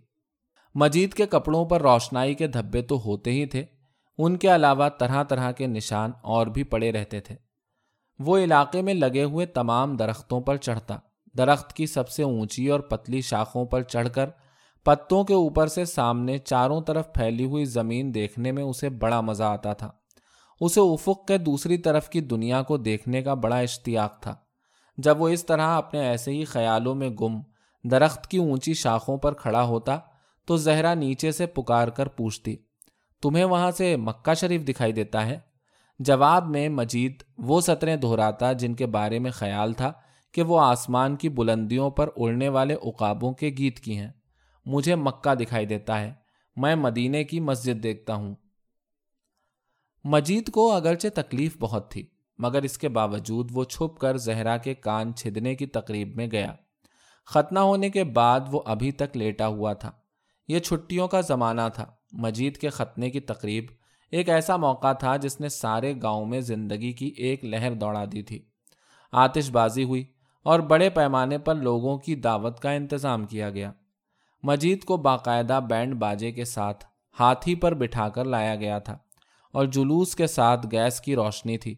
مجید کے کپڑوں پر روشنائی کے دھبے تو ہوتے ہی تھے، ان کے علاوہ طرح طرح کے نشان اور بھی پڑے رہتے تھے۔ وہ علاقے میں لگے ہوئے تمام درختوں پر چڑھتا۔ درخت کی سب سے اونچی اور پتلی شاخوں پر چڑھ کر پتوں کے اوپر سے سامنے چاروں طرف پھیلی ہوئی زمین دیکھنے میں اسے بڑا مزہ آتا تھا۔ اسے افق کے دوسری طرف کی دنیا کو دیکھنے کا بڑا اشتیاق تھا۔ جب وہ اس طرح اپنے ایسے ہی خیالوں میں گم درخت کی اونچی شاخوں پر کھڑا ہوتا تو زہرا نیچے سے پکار کر پوچھتی، تمہیں وہاں سے مکہ شریف دکھائی دیتا ہے؟ جواب میں مجید وہ سطریں دہراتا جن کے بارے میں خیال تھا کہ وہ آسمان کی بلندیوں پر اڑنے والے اقابوں کے گیت کی ہیں۔ مجھے مکہ دکھائی دیتا ہے۔ میں مدینے کی مسجد دیکھتا ہوں۔ مجید کو اگرچہ تکلیف بہت تھی، مگر اس کے باوجود وہ چھپ کر زہرا کے کان چھدنے کی تقریب میں گیا۔ ختنہ ہونے کے بعد وہ ابھی تک لیٹا ہوا تھا۔ یہ چھٹیوں کا زمانہ تھا۔ مجید کے ختنے کی تقریب ایک ایسا موقع تھا جس نے سارے گاؤں میں زندگی کی ایک لہر دوڑا دی تھی۔ آتش بازی ہوئی اور بڑے پیمانے پر لوگوں کی دعوت کا انتظام کیا گیا۔ مجید کو باقاعدہ بینڈ باجے کے ساتھ ہاتھی پر بٹھا کر لایا گیا تھا اور جلوس کے ساتھ گیس کی روشنی تھی۔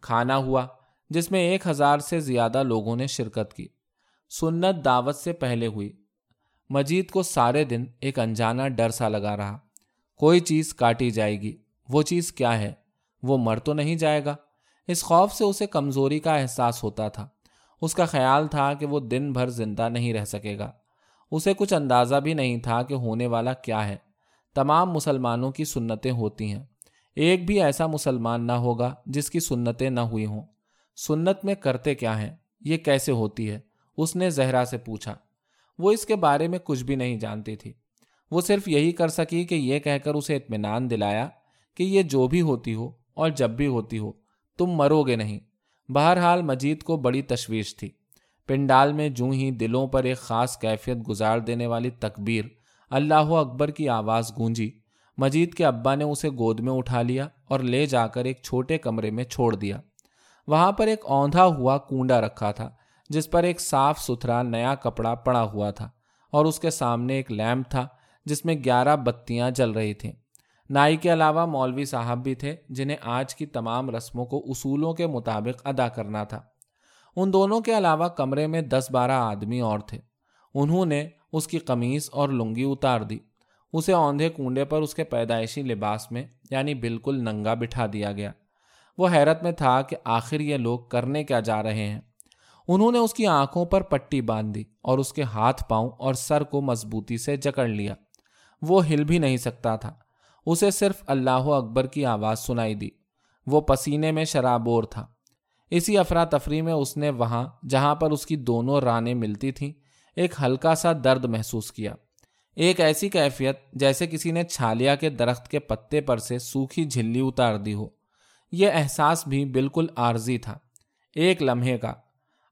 کھانا ہوا جس میں ایک ہزار سے زیادہ لوگوں نے شرکت کی۔ سنت دعوت سے پہلے ہوئی۔ مجید کو سارے دن ایک انجانا ڈر سا لگا رہا۔ کوئی چیز کاٹی جائے گی۔ وہ چیز کیا ہے؟ وہ مر تو نہیں جائے گا۔ اس خوف سے اسے کمزوری کا احساس ہوتا تھا۔ اس کا خیال تھا کہ وہ دن بھر زندہ نہیں رہ سکے گا۔ اسے کچھ اندازہ بھی نہیں تھا کہ ہونے والا کیا ہے۔ تمام مسلمانوں کی سنتیں ہوتی ہیں۔ ایک بھی ایسا مسلمان نہ ہوگا جس کی سنتیں نہ ہوئی ہوں۔ سنت میں کرتے کیا ہیں؟ یہ کیسے ہوتی ہے؟ اس نے زہرا سے پوچھا۔ وہ اس کے بارے میں کچھ بھی نہیں جانتی تھی۔ وہ صرف یہی کر سکی کہ یہ کہہ کر اسے اطمینان دلایا کہ یہ جو بھی ہوتی ہو اور جب بھی ہوتی ہو، تم مرو گے نہیں۔ بہرحال مجید کو بڑی تشویش تھی۔ پنڈال میں جوں ہی دلوں پر ایک خاص کیفیت گزار دینے والی تکبیر اللہ اکبر کی آواز گونجی، مجید کے ابا نے اسے گود میں اٹھا لیا اور لے جا کر ایک چھوٹے کمرے میں چھوڑ دیا۔ وہاں پر ایک اوندھا ہوا کنڈا رکھا تھا، جس پر ایک صاف ستھرا نیا کپڑا پڑا ہوا تھا اور اس کے سامنے ایک لیمپ تھا۔ جس میں گیارہ بتیاں جل رہی تھیں۔ نائی کے علاوہ مولوی صاحب بھی تھے، جنہیں آج کی تمام رسموں کو اصولوں کے مطابق ادا کرنا تھا۔ ان دونوں کے علاوہ کمرے میں دس بارہ آدمی اور تھے۔ انہوں نے اس کی قمیص اور لنگی اتار دی۔ اسے اوندھے کنڈے پر اس کے پیدائشی لباس میں یعنی بالکل ننگا بٹھا دیا گیا۔ وہ حیرت میں تھا کہ آخر یہ لوگ کرنے کیا جا رہے ہیں۔ انہوں نے اس کی آنکھوں پر پٹی باندھ دی اور اس کے ہاتھ پاؤں اور سر کو مضبوطی سے جکڑ لیا۔ وہ ہل بھی نہیں سکتا تھا۔ اسے صرف اللہ اکبر کی آواز سنائی دی۔ وہ پسینے میں شرابور تھا۔ اسی افراتفری میں اس نے وہاں، جہاں پر اس کی دونوں رانیں ملتی تھیں، ایک ہلکا سا درد محسوس کیا۔ ایک ایسی کیفیت جیسے کسی نے چھالیا کے درخت کے پتے پر سے سوکھی جھلی اتار دی ہو۔ یہ احساس بھی بالکل عارضی تھا۔ ایک لمحے کا۔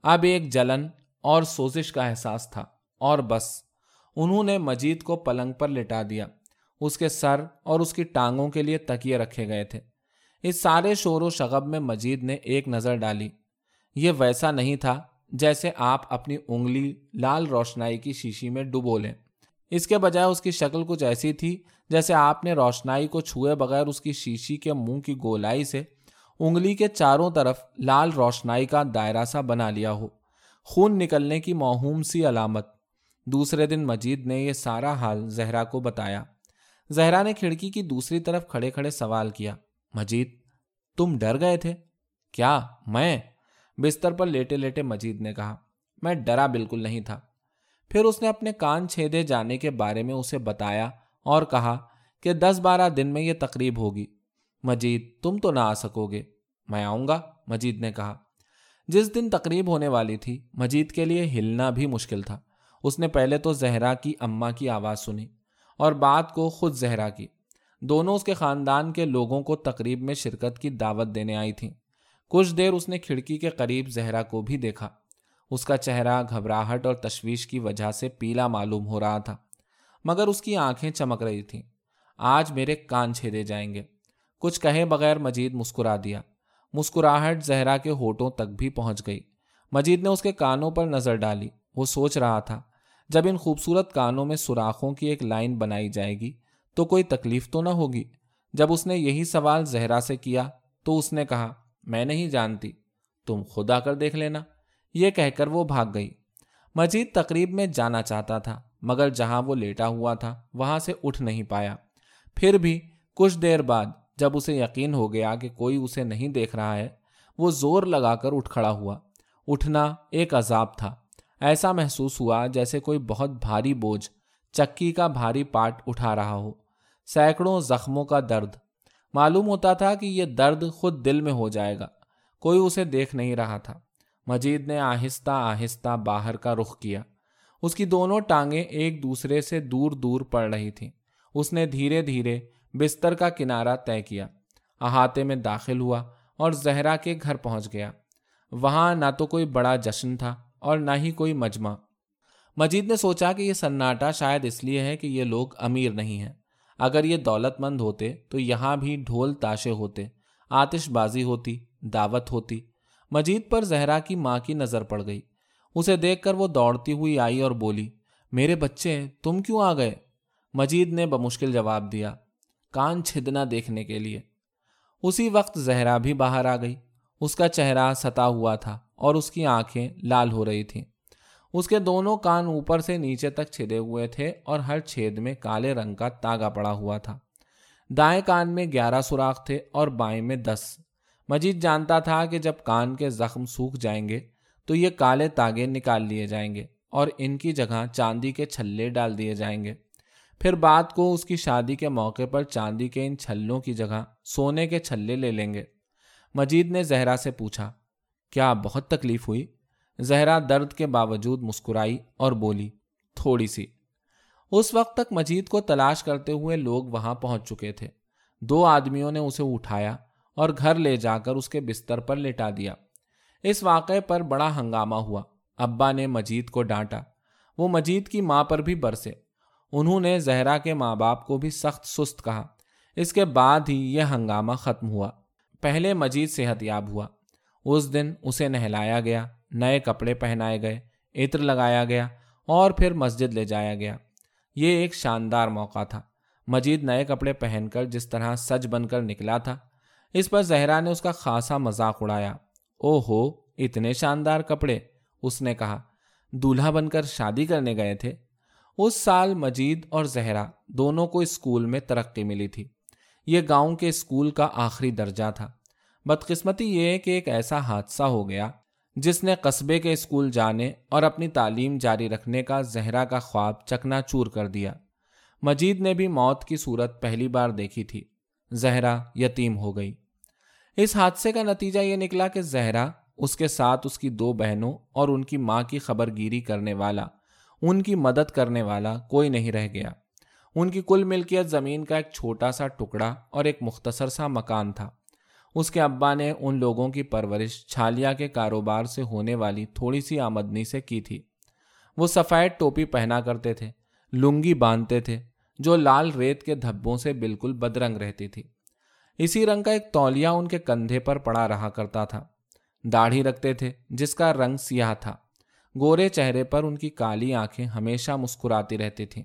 اب ایک جلن اور سوزش کا احساس تھا۔ اور بس۔ انہوں نے مجید کو پلنگ پر لٹا دیا۔ اس کے سر اور اس کی ٹانگوں کے لیے تکیے رکھے گئے تھے۔ اس سارے شور و شغب میں مجید نے ایک نظر ڈالی۔ یہ ویسا نہیں تھا جیسے آپ اپنی انگلی لال روشنائی کی شیشی میں ڈبو لیں۔ اس کے بجائے اس کی شکل کچھ ایسی تھی جیسے آپ نے روشنائی کو چھوئے بغیر اس کی شیشی کے منہ کی گولائی سے انگلی کے چاروں طرف لال روشنائی کا دائرہ سا بنا لیا ہو۔ خون نکلنے کی موہوم سی علامت۔ دوسرے دن مجید نے یہ سارا حال زہرا کو بتایا۔ زہرا نے کھڑکی کی دوسری طرف کھڑے کھڑے سوال کیا۔ مجید، تم ڈر گئے تھے؟ کیا؟ میں؟ بستر پر لیٹے لیٹے مجید نے کہا۔ میں ڈرا بالکل نہیں تھا۔ پھر اس نے اپنے کان چھیدے جانے کے بارے میں اسے بتایا اور کہا کہ دس بارہ دن میں یہ تقریب ہوگی۔ مجید، تم تو نہ آ سکو گے۔ میں آؤں گا؟ مجید نے کہا۔ جس دن تقریب ہونے والی تھی، مجید کے لیے ہلنا بھی مشکل تھا۔ اس نے پہلے تو زہرا کی اماں کی آواز سنی اور بات کو خود زہرا کی۔ دونوں اس کے خاندان کے لوگوں کو تقریب میں شرکت کی دعوت دینے آئی تھیں۔ کچھ دیر اس نے کھڑکی کے قریب زہرا کو بھی دیکھا۔ اس کا چہرہ گھبراہٹ اور تشویش کی وجہ سے پیلا معلوم ہو رہا تھا، مگر اس کی آنکھیں چمک رہی تھیں۔ آج میرے کان چھیدے جائیں گے۔ کچھ کہے بغیر مجید مسکرا دیا۔ مسکراہٹ زہرا کے ہوٹوں تک بھی پہنچ گئی۔ مجید نے اس کے کانوں پر نظر ڈالی۔ وہ سوچ رہا تھا جب ان خوبصورت کانوں میں سوراخوں کی ایک لائن بنائی جائے گی، تو کوئی تکلیف تو نہ ہوگی۔ جب اس نے یہی سوال زہرا سے کیا، تو اس نے کہا، میں نہیں جانتی، تم خدا کر دیکھ لینا۔ یہ کہہ کر وہ بھاگ گئی۔ مجید تقریب میں جانا چاہتا تھا، مگر جہاں وہ لیٹا ہوا تھا، وہاں سے اٹھ نہیں پایا۔ پھر بھی کچھ دیر بعد جب اسے یقین ہو گیا کہ کوئی اسے نہیں دیکھ رہا ہے، وہ زور لگا کر اٹھ کھڑا ہوا۔ اٹھنا ایک عذاب تھا۔ ایسا محسوس ہوا جیسے کوئی بہت بھاری بوجھ چکی کا بھاری پاٹ اٹھا رہا ہو۔ سینکڑوں زخموں کا درد۔ معلوم ہوتا تھا کہ یہ درد خود دل میں ہو جائے گا۔ کوئی اسے دیکھ نہیں رہا تھا۔ مجید نے آہستہ آہستہ باہر کا رخ کیا۔ اس کی دونوں ٹانگیں ایک دوسرے سے دور دور پڑ رہی تھیں۔ اس نے دھیرے دھیرے بستر کا کنارہ طے کیا۔ احاطے میں داخل ہوا اور زہرا کے گھر پہنچ گیا۔ وہاں نہ تو کوئی بڑا جشن تھا۔ اور نہ ہی کوئی مجمع۔ مجید نے سوچا کہ یہ سناٹا شاید اس لیے ہے کہ یہ لوگ امیر نہیں ہیں۔ اگر یہ دولت مند ہوتے تو یہاں بھی ڈھول تاشے ہوتے، آتش بازی ہوتی، دعوت ہوتی۔ مجید پر زہرا کی ماں کی نظر پڑ گئی۔ اسے دیکھ کر وہ دوڑتی ہوئی آئی اور بولی، میرے بچے، تم کیوں آ گئے؟ مجید نے بمشکل جواب دیا، کان چھدنا دیکھنے کے لیے۔ اسی وقت زہرا بھی باہر آ گئی۔ اس کا چہرہ ستا ہوا تھا۔ اور اس کی آنکھیں لال ہو رہی تھیں۔ اس کے دونوں کان اوپر سے نیچے تک چھدے ہوئے تھے اور ہر چھید میں کالے رنگ کا تاگا پڑا ہوا تھا۔ دائیں کان میں گیارہ سوراخ تھے اور بائیں میں دس۔ مجید جانتا تھا کہ جب کان کے زخم سوکھ جائیں گے تو یہ کالے تاگے نکال لیے جائیں گے اور ان کی جگہ چاندی کے چھلے ڈال دیے جائیں گے۔ پھر بات کو اس کی شادی کے موقع پر چاندی کے ان چھلوں کی جگہ سونے کے چھلے لے لیں گے۔ مجید نے زہرا سے پوچھا کیا بہت تکلیف ہوئی؟ زہرا درد کے باوجود مسکرائی اور بولی، تھوڑی سی۔ اس وقت تک مجید کو تلاش کرتے ہوئے لوگ وہاں پہنچ چکے تھے۔ دو آدمیوں نے اسے اٹھایا اور گھر لے جا کر اس کے بستر پر لٹا دیا۔ اس واقعے پر بڑا ہنگامہ ہوا۔ ابا نے مجید کو ڈانٹا۔ وہ مجید کی ماں پر بھی برسے۔ انہوں نے زہرا کے ماں باپ کو بھی سخت سست کہا۔ اس کے بعد ہی یہ ہنگامہ ختم ہوا۔ پہلے مجید صحت یاب ہوا۔ اس دن اسے نہلایا گیا، نئے کپڑے پہنائے گئے، عطر لگایا گیا اور پھر مسجد لے جایا گیا۔ یہ ایک شاندار موقع تھا۔ مجید نئے کپڑے پہن کر جس طرح سج بن کر نکلا تھا، اس پر زہرا نے اس کا خاصا مذاق اڑایا۔ او ہو اتنے شاندار کپڑے، اس نے کہا۔ دولہا بن کر شادی کرنے گئے تھے۔ اس سال مجید اور زہرا دونوں کو اسکول میں ترقی ملی تھی۔ یہ گاؤں کے اسکول کا آخری درجہ تھا۔ بدقسمتی یہ کہ ایک ایسا حادثہ ہو گیا جس نے قصبے کے اسکول جانے اور اپنی تعلیم جاری رکھنے کا زہرا کا خواب چکنا چور کر دیا۔ مجید نے بھی موت کی صورت پہلی بار دیکھی تھی۔ زہرا یتیم ہو گئی۔ اس حادثے کا نتیجہ یہ نکلا کہ زہرا، اس کے ساتھ اس کی دو بہنوں اور ان کی ماں کی خبر گیری کرنے والا، ان کی مدد کرنے والا کوئی نہیں رہ گیا۔ ان کی کل ملکیت زمین کا ایک چھوٹا سا ٹکڑا اور ایک مختصر سا مکان تھا۔ اس کے ابا نے ان لوگوں کی پرورش چھالیا کے کاروبار سے ہونے والی تھوڑی سی آمدنی سے کی تھی۔ وہ سفید ٹوپی پہنا کرتے تھے، لنگی باندھتے تھے، جو لال ریت کے دھبوں سے بالکل بدرنگ رہتی تھی۔ اسی رنگ کا ایک تولیا ان کے کندھے پر پڑا رہا کرتا تھا۔ داڑھی رکھتے تھے، جس کا رنگ سیاہ تھا۔ گورے چہرے پر ان کی کالی آنکھیں ہمیشہ مسکراتی رہتی تھیں۔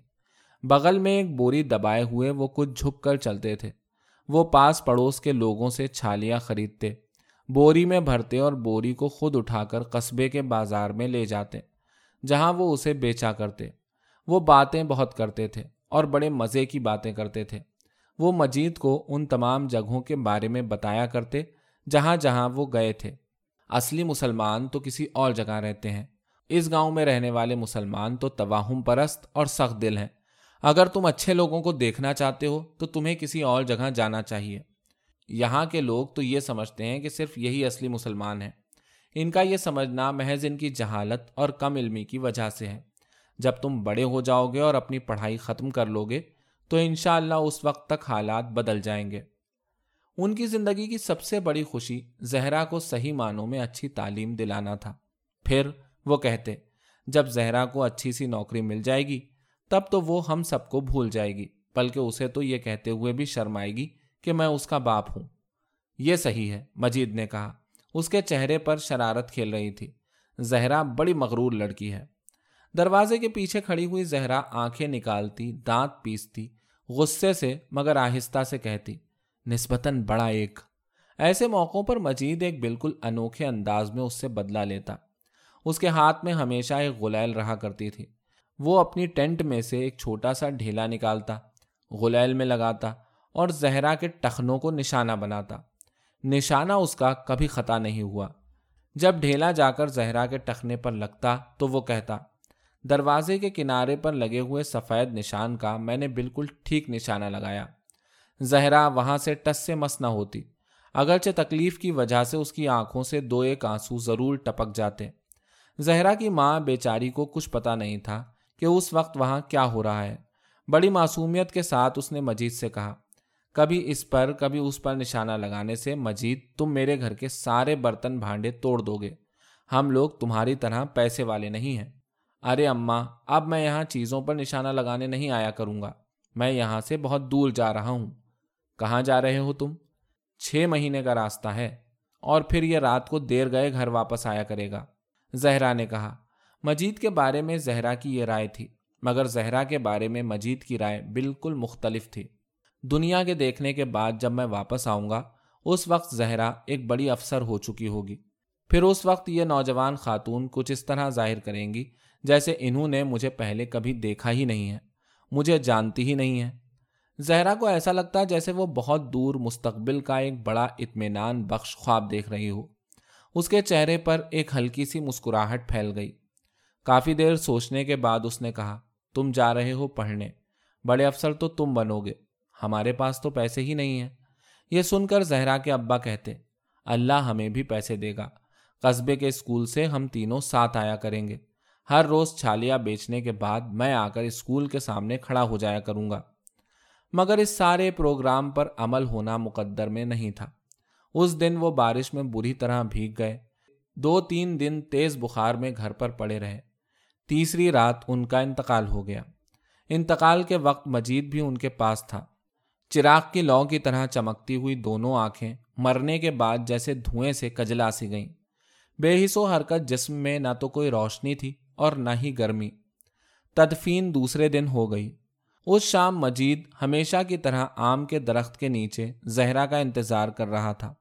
بغل میں ایک بوری دبائے ہوئے وہ کچھ جھک کر چلتے تھے۔ وہ پاس پڑوس کے لوگوں سے چھالیاں خریدتے۔ بوری میں بھرتے اور بوری کو خود اٹھا کر قصبے کے بازار میں لے جاتے، جہاں وہ اسے بیچا کرتے۔ وہ باتیں بہت کرتے تھے اور بڑے مزے کی باتیں کرتے تھے۔ وہ مجید کو ان تمام جگہوں کے بارے میں بتایا کرتے، جہاں جہاں وہ گئے تھے۔ اصلی مسلمان تو کسی اور جگہ رہتے ہیں۔ اس گاؤں میں رہنے والے مسلمان تو تواہم پرست اور سخت دل ہیں۔ اگر تم اچھے لوگوں کو دیکھنا چاہتے ہو، تو تمہیں کسی اور جگہ جانا چاہیے۔ یہاں کے لوگ تو یہ سمجھتے ہیں کہ صرف یہی اصلی مسلمان ہیں۔ ان کا یہ سمجھنا محض ان کی جہالت اور کم علمی کی وجہ سے ہے۔ جب تم بڑے ہو جاؤ گے اور اپنی پڑھائی ختم کر لو گے، تو انشاءاللہ اس وقت تک حالات بدل جائیں گے۔ ان کی زندگی کی سب سے بڑی خوشی زہرا کو صحیح معنوں میں اچھی تعلیم دلانا تھا۔ پھر وہ کہتے، جب زہرا کو اچھی سی نوکری مل جائے گی تب تو وہ ہم سب کو بھول جائے گی، بلکہ اسے تو یہ کہتے ہوئے بھی شرمائے گی کہ میں اس کا باپ ہوں۔ یہ صحیح ہے، مجید نے کہا۔ اس کے چہرے پر شرارت کھیل رہی تھی۔ زہرا بڑی مغرور لڑکی ہے۔ دروازے کے پیچھے کھڑی ہوئی زہرا آنکھیں نکالتی، دانت پیستی، غصے سے مگر آہستہ سے کہتی، نسبتاً بڑا ایک۔ ایسے موقعوں پر مجید ایک بالکل انوکھے انداز میں اس سے بدلا لیتا۔ اس کے ہاتھ میں ہمیشہ ایک غلیل رہا کرتی تھی۔ وہ اپنی ٹینٹ میں سے ایک چھوٹا سا ڈھیلا نکالتا، غلیل میں لگاتا اور زہرا کے ٹخنوں کو نشانہ بناتا۔ نشانہ اس کا کبھی خطا نہیں ہوا۔ جب ڈھیلا جا کر زہرا کے ٹخنے پر لگتا تو وہ کہتا، دروازے کے کنارے پر لگے ہوئے سفید نشان کا میں نے بالکل ٹھیک نشانہ لگایا۔ زہرا وہاں سے ٹس سے مس نہ ہوتی، اگرچہ تکلیف کی وجہ سے اس کی آنکھوں سے دو ایک آنسو ضرور ٹپک جاتے۔ زہرا کی ماں بیچاری کو کچھ پتا نہیں تھا۔ کہ اس وقت وہاں کیا ہو رہا ہے۔ بڑی معصومیت کے ساتھ اس نے مجید سے کہا، کبھی اس پر، کبھی اس پر نشانہ لگانے سے مجید، تم میرے گھر کے سارے برتن بھانڈے توڑ دو گے۔ ہم لوگ تمہاری طرح پیسے والے نہیں ہیں۔ ارے اماں، اب میں یہاں چیزوں پر نشانہ لگانے نہیں آیا کروں گا۔ میں یہاں سے بہت دور جا رہا ہوں۔ کہاں جا رہے ہو تم؟ چھ مہینے کا راستہ ہے۔ اور پھر یہ رات کو دیر گئے گھر واپس آیا کرے گا۔ زہرا نے کہا مجید کے بارے میں زہرا کی یہ رائے تھی، مگر زہرا کے بارے میں مجید کی رائے بالکل مختلف تھی۔ دنیا کے دیکھنے کے بعد جب میں واپس آؤں گا، اس وقت زہرا ایک بڑی افسر ہو چکی ہوگی۔ پھر اس وقت یہ نوجوان خاتون کچھ اس طرح ظاہر کریں گی جیسے انہوں نے مجھے پہلے کبھی دیکھا ہی نہیں ہے، مجھے جانتی ہی نہیں ہے۔ زہرا کو ایسا لگتا جیسے وہ بہت دور مستقبل کا ایک بڑا اطمینان بخش خواب دیکھ رہی ہو۔ اس کے چہرے پر ایک ہلکی سی مسکراہٹ پھیل گئی۔ کافی دیر سوچنے کے بعد اس نے کہا، تم جا رہے ہو پڑھنے۔ بڑے افسر تو تم بنو گے۔ ہمارے پاس تو پیسے ہی نہیں ہیں۔ یہ سن کر زہرا کے ابا کہتے، اللہ ہمیں بھی پیسے دے گا۔ قصبے کے اسکول سے ہم تینوں ساتھ آیا کریں گے۔ ہر روز چھالیا بیچنے کے بعد میں آ کر اسکول کے سامنے کھڑا ہو جایا کروں گا۔ مگر اس سارے پروگرام پر عمل ہونا مقدر میں نہیں تھا۔ اس دن وہ بارش میں بری طرح بھیگ گئے۔ دو تین دن تیز بخار میں گھر پر پڑے رہے۔ تیسری رات ان کا انتقال ہو گیا۔ انتقال کے وقت مجید بھی ان کے پاس تھا۔ چراغ کی لو کی طرح چمکتی ہوئی دونوں آنکھیں مرنے کے بعد جیسے دھوئیں سے کجلا سی گئیں۔ بے حص و حرکت جسم میں نہ تو کوئی روشنی تھی اور نہ ہی گرمی۔ تدفین دوسرے دن ہو گئی۔ اس شام مجید ہمیشہ کی طرح آم کے درخت کے نیچے زہرا کا انتظار کر رہا تھا۔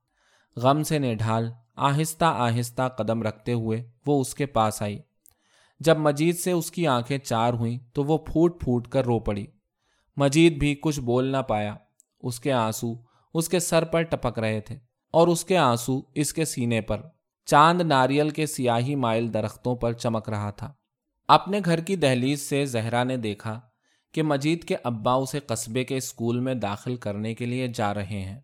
غم سے نڈھال آہستہ آہستہ قدم رکھتے ہوئے وہ اس کے پاس آئی۔ جب مجید سے اس کی آنکھیں چار ہوئیں تو وہ پھوٹ پھوٹ کر رو پڑی۔ مجید بھی کچھ بول نہ پایا۔ اس کے آنسو اس کے سر پر ٹپک رہے تھے اور اس کے آنسو اس کے سینے پر۔ چاند ناریل کے سیاہی مائل درختوں پر چمک رہا تھا۔ اپنے گھر کی دہلیز سے زہرا نے دیکھا کہ مجید کے ابا اسے قصبے کے اسکول میں داخل کرنے کے لیے جا رہے ہیں۔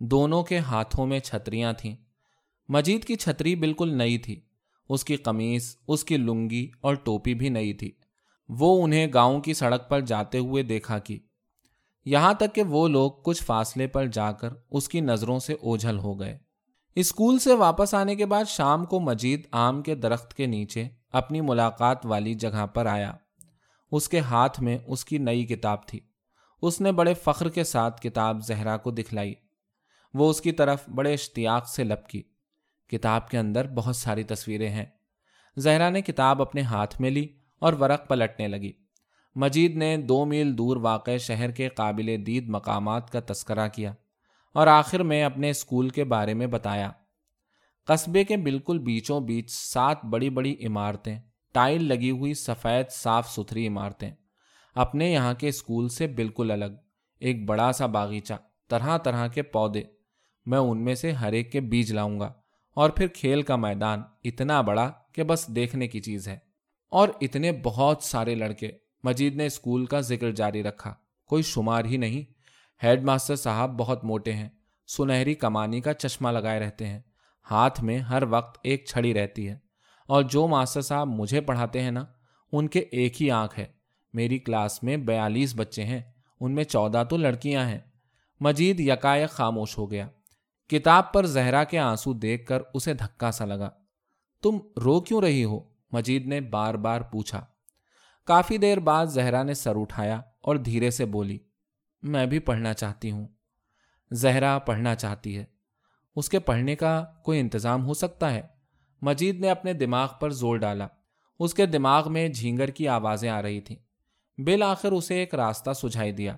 دونوں کے ہاتھوں میں چھتریاں تھیں۔ مجید کی چھتری بالکل نئی تھی۔ اس کی قمیص، اس کی لنگی اور ٹوپی بھی نئی تھی۔ وہ انہیں گاؤں کی سڑک پر جاتے ہوئے دیکھا کی یہاں تک کہ وہ لوگ کچھ فاصلے پر جا کر اس کی نظروں سے اوجھل ہو گئے۔ اسکول سے واپس آنے کے بعد شام کو مجید آم کے درخت کے نیچے اپنی ملاقات والی جگہ پر آیا۔ اس کے ہاتھ میں اس کی نئی کتاب تھی۔ اس نے بڑے فخر کے ساتھ کتاب زہرا کو دکھلائی۔ وہ اس کی طرف بڑے اشتیاق سے لپ کی کتاب کے اندر بہت ساری تصویریں ہیں۔ زہرا نے کتاب اپنے ہاتھ میں لی اور ورق پلٹنے لگی۔ مجید نے دو میل دور واقع شہر کے قابل دید مقامات کا تذکرہ کیا اور آخر میں اپنے اسکول کے بارے میں بتایا۔ قصبے کے بالکل بیچوں بیچ سات بڑی بڑی عمارتیں، ٹائل لگی ہوئی سفید صاف ستھری عمارتیں۔ اپنے یہاں کے اسکول سے بالکل الگ، ایک بڑا سا باغیچہ، طرح طرح کے پودے۔ میں ان میں سے ہر ایک کے بیج لاؤں گا۔ اور پھر کھیل کا میدان اتنا بڑا کہ بس دیکھنے کی چیز ہے۔ اور اتنے بہت سارے لڑکے مجید نے اسکول کا ذکر جاری رکھا۔ کوئی شمار ہی نہیں۔ ہیڈ ماسٹر صاحب بہت موٹے ہیں۔ سنہری کمانی کا چشمہ لگائے رہتے ہیں۔ ہاتھ میں ہر وقت ایک چھڑی رہتی ہے۔ اور جو ماسٹر صاحب مجھے پڑھاتے ہیں نا، ان کے ایک ہی آنکھ ہے۔ میری کلاس میں بیالیس بچے ہیں۔ ان میں چودہ تو لڑکیاں ہیں۔ مجید یکایک خاموش ہو گیا۔ کتاب پر زہرا کے آنسو دیکھ کر اسے دھکا سا لگا۔ تم رو کیوں رہی ہو؟ مجید نے بار بار پوچھا۔ کافی دیر بعد زہرا نے سر اٹھایا اور دھیرے سے بولی، میں بھی پڑھنا چاہتی ہوں۔ زہرا پڑھنا چاہتی ہے۔ اس کے پڑھنے کا کوئی انتظام ہو سکتا ہے؟ مجید نے اپنے دماغ پر زور ڈالا۔ اس کے دماغ میں جھینگر کی آوازیں آ رہی تھیں۔ بالآخر اسے ایک راستہ سجھائی دیا۔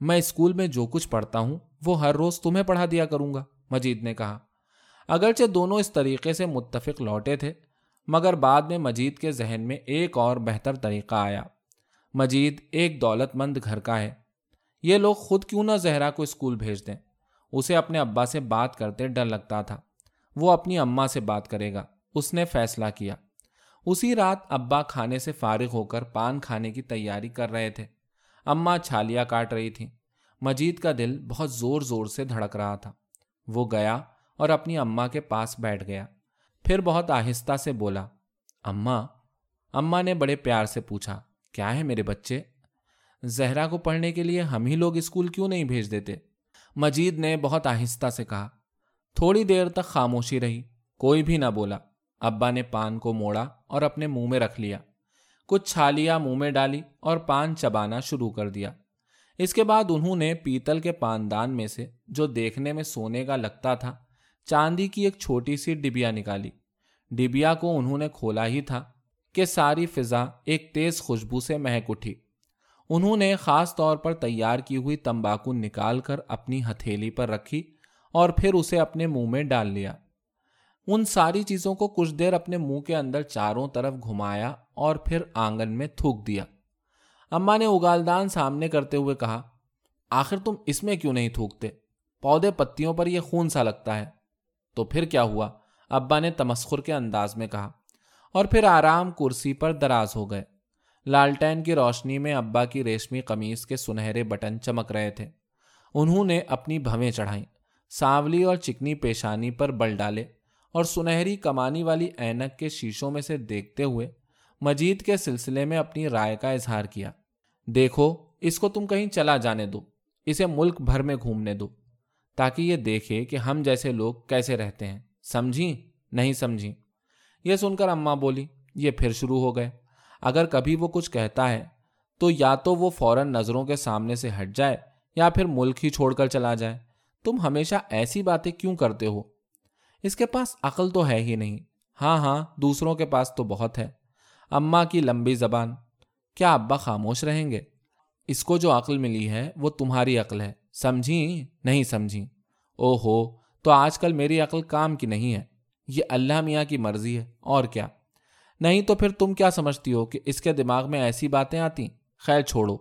میں اسکول میں جو کچھ پڑھتا ہوں وہ ہر روز تمہیں پڑھا دیا کروں گا، مجید نے کہا۔ اگرچہ دونوں اس طریقے سے متفق لوٹے تھے، مگر بعد میں مجید کے ذہن میں ایک اور بہتر طریقہ آیا۔ مجید ایک دولت مند گھر کا ہے۔ یہ لوگ خود کیوں نہ زہرا کو اسکول بھیج دیں؟ اسے اپنے ابا سے بات کرتے ڈر لگتا تھا۔ وہ اپنی اماں سے بات کرے گا۔ اس نے فیصلہ کیا۔ اسی رات ابا کھانے سے فارغ ہو کر پان کھانے کی تیاری کر رہے تھے۔ اماں چھالیاں کاٹ رہی تھیں۔ مجید کا دل بہت زور زور سے دھڑک رہا تھا۔ وہ گیا اور اپنی اماں کے پاس بیٹھ گیا۔ پھر بہت آہستہ سے بولا اماں اماں نے بڑے پیار سے پوچھا، کیا ہے میرے بچے؟ زہرا کو پڑھنے کے لیے ہم ہی لوگ اسکول کیوں نہیں بھیج دیتے؟ مجید نے بہت آہستہ سے کہا۔ تھوڑی دیر تک خاموشی رہی، کوئی بھی نہ بولا۔ ابا نے پان کو موڑا اور اپنے منہ میں رکھ لیا۔ کچھ چھالیاں منہ میں ڈالی اور پان چبانا شروع کر دیا۔ اس کے بعد انہوں نے پیتل کے پاندان میں سے، جو دیکھنے میں سونے کا لگتا تھا، چاندی کی ایک چھوٹی سی ڈبیا نکالی۔ ڈبیا کو انہوں نے کھولا ہی تھا کہ ساری فضا ایک تیز خوشبو سے مہک اٹھی۔ انہوں نے خاص طور پر تیار کی ہوئی تمباکو نکال کر اپنی ہتھیلی پر رکھی اور پھر اسے اپنے منہ میں ڈال لیا۔ ان ساری چیزوں کو کچھ دیر اپنے منہ کے اندر چاروں طرف گھمایا اور پھر آنگن میں تھوک دیا۔ اما نے اگالدان سامنے کرتے ہوئے کہا، آخر تم اس میں کیوں نہیں تھوکتے؟ پودے پتیوں پر یہ خون سا لگتا ہے۔ تو پھر کیا ہوا؟ ابا نے تمسخر کے انداز میں کہا۔ اور پھر آرام کرسی پر دراز ہو گئے۔ لالٹین کی روشنی میں ابا کی ریشمی قمیص کے سنہرے بٹن چمک رہے تھے۔ انہوں نے اپنی بھویں چڑھائیں۔ سانولی اور چکنی پیشانی پر بل ڈالے اور سنہری کمانی والی اینک کے شیشوں میں سے دیکھتے ہوئے مجید کے سلسلے میں اپنی رائے کا اظہار کیا۔ دیکھو، اس کو تم کہیں چلا جانے دو، اسے ملک بھر میں گھومنے دو، تاکہ یہ دیکھے کہ ہم جیسے لوگ کیسے رہتے ہیں۔ سمجھی نہیں سمجھی یہ سن کر اماں بولی، یہ پھر شروع ہو گئے۔ اگر کبھی وہ کچھ کہتا ہے، تو یا تو وہ فوراً نظروں کے سامنے سے ہٹ جائے، یا پھر ملک ہی چھوڑ کر چلا جائے۔ تم ہمیشہ ایسی باتیں کیوں کرتے ہو؟ اس کے پاس عقل تو ہے ہی نہیں۔ ہاں ہاں دوسروں کے پاس تو بہت ہے۔ اماں کی لمبی زبان۔ کیا ابا خاموش رہیں گے؟ اس کو جو عقل ملی ہے، وہ تمہاری عقل ہے۔ سمجھی نہیں سمجھی او ہو تو آج کل میری عقل کام کی نہیں ہے۔ یہ اللہ میاں کی مرضی ہے، اور کیا؟ نہیں تو پھر تم کیا سمجھتی ہو کہ اس کے دماغ میں ایسی باتیں آتی خیر چھوڑو۔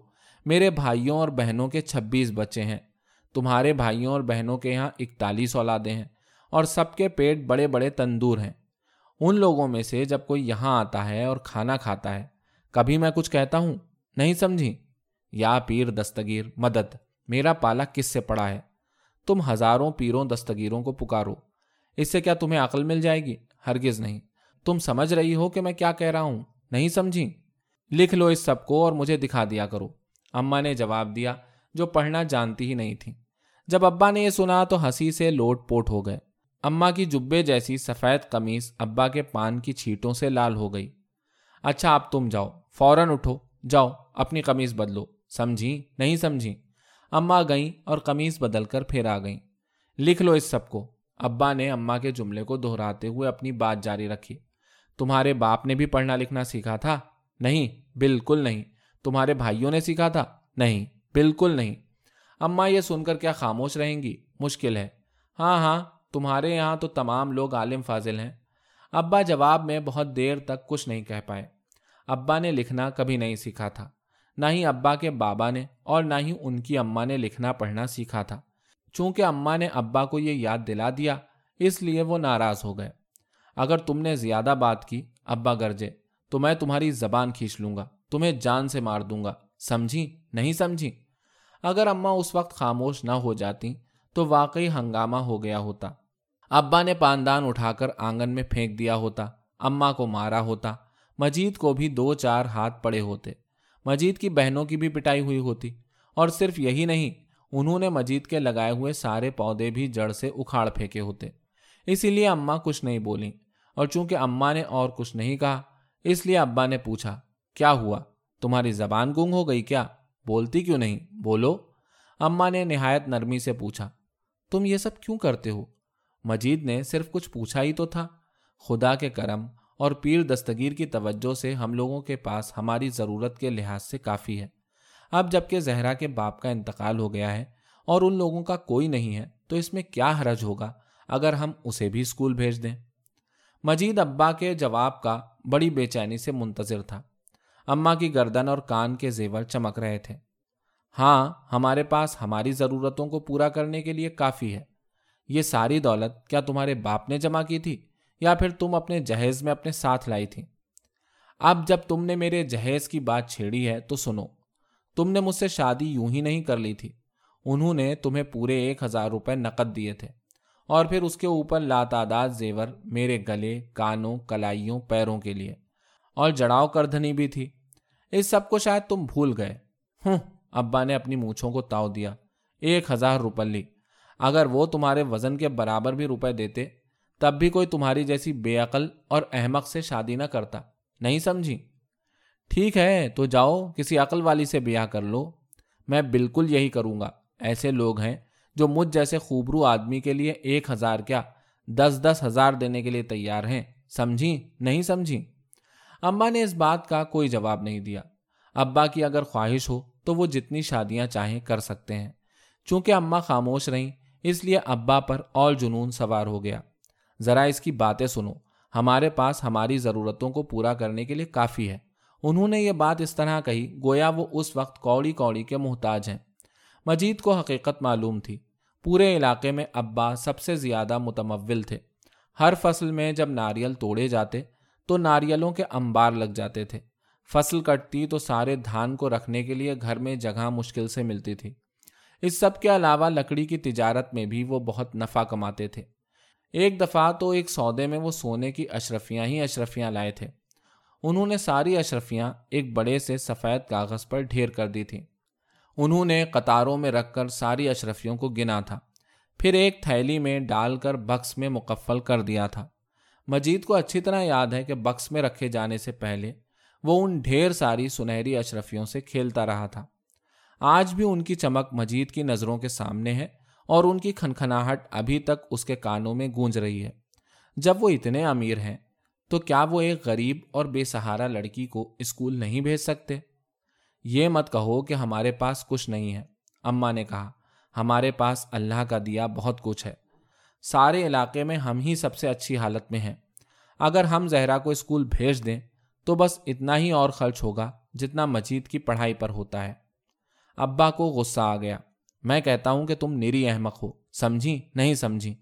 میرے بھائیوں اور بہنوں کے چھبیس بچے ہیں۔ تمہارے بھائیوں اور بہنوں کے یہاں اکتالیس اولادیں ہیں، اور سب کے پیٹ بڑے بڑے تندور ہیں۔ ان لوگوں میں سے جب کوئی یہاں آتا ہے اور کھانا کھاتا ہے، کبھی میں کچھ کہتا ہوں، نہیں سمجھی؟ یا پیر دستگیر، مدد، میرا پالا کس سے پڑا ہے؟ تم ہزاروں پیروں دستگیروں کو پکارو، اس سے کیا تمہیں عقل مل جائے گی؟ ہرگز نہیں۔ تم سمجھ رہی ہو کہ میں کیا کہہ رہا ہوں، نہیں سمجھی؟ لکھ لو اس سب کو اور مجھے دکھا دیا کرو۔ اما نے جواب دیا، جو پڑھنا جانتی ہی نہیں تھی۔ جب ابا نے یہ سنا تو ہنسی سے لوٹ پوٹ ہو گئے۔ اما کی جبے جیسی سفید قمیص ابا کے پان کی چھیٹوں سے لال ہو گئی۔ اچھا اب تم جاؤ، فوراً اٹھو۔ جاؤ، اپنی قمیص بدلو۔ سمجھی؟ نہیں سمجھی؟ اما گئیں اور قمیص بدل کر پھر آ گئیں۔ لکھ لو اس سب کو۔ ابا نے اما کے جملے کو دہراتے ہوئے اپنی بات جاری رکھی۔ تمہارے باپ نے بھی پڑھنا لکھنا سیکھا تھا؟ نہیں، بالکل نہیں۔ تمہارے بھائیوں نے سیکھا تھا؟ نہیں، بالکل نہیں۔ اما یہ سن کر کیا خاموش رہیں گی؟ مشکل ہے۔ ہاں ہاں۔ تمہارے یہاں تو تمام لوگ عالم فاضل ہیں۔ ابا جواب میں بہت دیر تک کچھ نہیں کہہ پائے۔ ابا نے لکھنا کبھی نہیں سیکھا تھا۔ نہ ہی ابا کے بابا نے اور نہ ہی ان کی اما نے لکھنا پڑھنا سیکھا تھا۔ چونکہ اما نے ابا کو یہ یاد دلا دیا، اس لیے وہ ناراض ہو گئے۔ اگر تم نے زیادہ بات کی، ابا گرجے، تو میں تمہاری زبان کھینچ لوں گا، تمہیں جان سے مار دوں گا۔ سمجھی؟ نہیں سمجھی؟ اگر اما اس وقت خاموش نہ ہو جاتی، تو واقعی ہنگامہ ہو گیا ہوتا۔ ابا نے پاندان اٹھا کر آنگن میں پھینک دیا ہوتا اما کو مارا ہوتا، مجید کو بھی دو چار ہاتھ پڑے ہوتے۔ مجید کی بہنوں کی بھی پٹائی ہوئی ہوتی، اور صرف یہی نہیں، انہوں نے مجید کے لگائے ہوئے سارے پودے بھی جڑ سے اکھاڑ پھینکے ہوتے۔ اسی لیے اما کچھ نہیں بولی اور چونکہ اما نے اور کچھ نہیں کہا، اس لیے ابا نے پوچھا، کیا ہوا؟ تمہاری زبان گنگ ہو گئی کیا؟ بولتی کیوں نہیں؟ بولو۔ اما نے نہایت نرمی سے پوچھا، تم یہ سب کیوں کرتے ہو؟ مجید نے صرف کچھ پوچھا ہی تو تھا۔ خدا کے کرم اور پیر دستگیر کی توجہ سے ہم لوگوں کے پاس ہماری ضرورت کے لحاظ سے کافی ہے۔ اب جبکہ زہرا کے باپ کا انتقال ہو گیا ہے اور ان لوگوں کا کوئی نہیں ہے تو اس میں کیا حرج ہوگا اگر ہم اسے بھی اسکول بھیج دیں۔ مجید ابا کے جواب کا بڑی بے چینی سے منتظر تھا۔ اما کی گردن اور کان کے زیور چمک رہے تھے۔ ہاں ہمارے پاس ہماری ضرورتوں کو پورا کرنے کے لیے کافی ہے۔ یہ ساری دولت کیا تمہارے باپ نے جمع کی تھی یا پھر تم اپنے جہیز میں اپنے ساتھ لائی تھی؟ اب جب تم نے میرے جہیز کی بات چھیڑی ہے تو سنو، تم نے مجھ سے شادی یوں ہی نہیں کر لی تھی۔ انہوں نے تمہیں پورے ایک ہزار روپے نقد دیے تھے۔ اور پھر اس کے اوپر لاتعداد زیور میرے گلے، کانوں، کلائیوں، پیروں کے لیے۔ اور جڑاؤ کردھنی بھی تھی۔ اس سب کو شاید تم بھول گئے۔ ہوں، ابا نے اپنی مونچھوں کو تاؤ دیا۔ ایک ہزار روپے لی۔ اگر وہ تمہارے وزن کے برابر بھی روپے دیتے، تب بھی کوئی تمہاری جیسی بے عقل اور احمق سے شادی نہ کرتا۔ نہیں سمجھی؟ ٹھیک ہے، تو جاؤ، کسی عقل والی سے بیاہ کر لو۔ میں بالکل یہی کروں گا۔ ایسے لوگ ہیں جو مجھ جیسے خوبرو آدمی کے لیے ایک ہزار کیا دس دس ہزار دینے کے لیے تیار ہیں۔ سمجھی؟ نہیں سمجھی؟ اماں نے اس بات کا کوئی جواب نہیں دیا۔ ابا کی اگر خواہش ہو تو وہ جتنی شادیاں چاہیں کر سکتے ہیں۔ چونکہ اماں خاموش رہیں اس لیے ابا پر اور جنون سوار ہو گیا۔ ذرا اس کی باتیں سنو۔ ہمارے پاس ہماری ضرورتوں کو پورا کرنے کے لیے کافی ہے۔ انہوں نے یہ بات اس طرح کہی، گویا وہ اس وقت کوڑی کوڑی کے محتاج ہیں۔ مجید کو حقیقت معلوم تھی۔ پورے علاقے میں ابا سب سے زیادہ متمول تھے۔ ہر فصل میں جب ناریل توڑے جاتے، تو ناریلوں کے انبار لگ جاتے تھے۔ فصل کٹتی تو سارے دھان کو رکھنے کے لیے گھر میں جگہ مشکل سے ملتی تھی۔ اس سب کے علاوہ لکڑی کی تجارت میں بھی وہ بہت نفع کماتے تھے۔ ایک دفعہ تو ایک سودے میں وہ سونے کی اشرفیاں ہی اشرفیاں لائے تھے۔ انہوں نے ساری اشرفیاں ایک بڑے سے سفید کاغذ پر ڈھیر کر دی تھیں۔ انہوں نے قطاروں میں رکھ کر ساری اشرفیوں کو گنا تھا۔ پھر ایک تھیلی میں ڈال کر بکس میں مکفل کر دیا تھا۔ مجید کو اچھی طرح یاد ہے کہ بکس میں رکھے جانے سے پہلے وہ ان ڈھیر ساری سنہری اشرفیوں سے کھیلتا رہا تھا۔ آج بھی ان کی چمک مجید کی نظروں کے سامنے ہے اور ان کی کھنکھناہٹ ابھی تک اس کے کانوں میں گونج رہی ہے۔ جب وہ اتنے امیر ہیں، تو کیا وہ ایک غریب اور بے سہارا لڑکی کو اسکول نہیں بھیج سکتے؟ یہ مت کہو کہ ہمارے پاس کچھ نہیں ہے۔ اما نے کہا، ہمارے پاس اللہ کا دیا بہت کچھ ہے۔ سارے علاقے میں ہم ہی سب سے اچھی حالت میں ہیں۔ اگر ہم زہرا کو اسکول بھیج دیں، تو بس اتنا ہی اور خرچ ہوگا جتنا مجید کی پڑھائی پر ہوتا ہے۔ ابا کو غصہ آ گیا۔ میں کہتا ہوں کہ تم نیری احمق ہو۔ سمجھی؟ نہیں سمجھی۔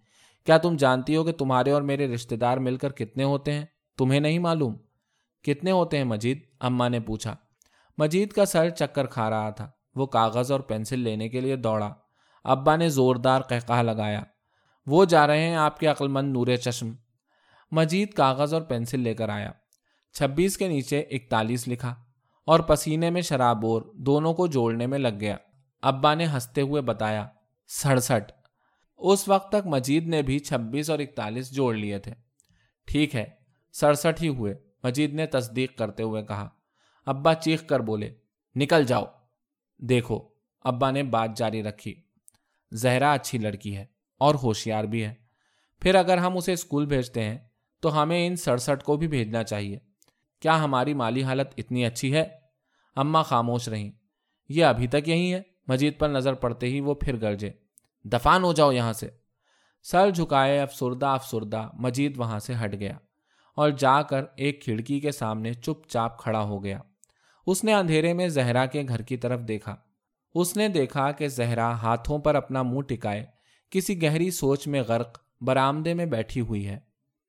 کیا تم جانتی ہو کہ تمہارے اور میرے رشتے دار مل کر کتنے ہوتے ہیں؟ تمہیں نہیں معلوم۔ کتنے ہوتے ہیں مجید؟ اما نے پوچھا۔ مجید کا سر چکر کھا رہا تھا۔ وہ کاغذ اور پینسل لینے کے لیے دوڑا۔ ابا نے زوردار کہا لگایا۔ وہ جا رہے ہیں آپ کے عقل مند نور چشم۔ مجید کاغذ اور پینسل لے کر آیا۔ چھبیس کے نیچے اکتالیس لکھا۔ اور پسینے میں شرابور دونوں کو جوڑنے میں لگ گیا۔ ابا نے ہنستے ہوئے بتایا، سڑسٹھ۔ اس وقت تک مجید نے بھی چھبیس اور اکتالیس جوڑ لیے تھے۔ ٹھیک ہے، سڑسٹھ ہی ہوئے، مجید نے تصدیق کرتے ہوئے کہا۔ ابا چیخ کر بولے، نکل جاؤ۔ دیکھو، ابا نے بات جاری رکھی۔ زہرا اچھی لڑکی ہے اور ہوشیار بھی ہے۔ پھر اگر ہم اسے اسکول بھیجتے ہیں، تو ہمیں ان سڑسٹھ کو بھی بھیجنا چاہیے۔ کیا ہماری مالی حالت اتنی اچھی ہے؟ اما خاموش رہیں۔ یہ ابھی تک یہی ہے۔ مجید پر نظر پڑتے ہی وہ پھر گرجے۔ دفان ہو جاؤ یہاں سے۔ سر جھکائے افسردہ افسردہ مجید وہاں سے ہٹ گیا اور جا کر ایک کھڑکی کے سامنے چپ چاپ کھڑا ہو گیا۔ اس نے اندھیرے میں زہرا کے گھر کی طرف دیکھا۔ اس نے دیکھا کہ زہرا ہاتھوں پر اپنا منہ ٹکائے کسی گہری سوچ میں غرق برآمدے میں بیٹھی ہوئی ہے۔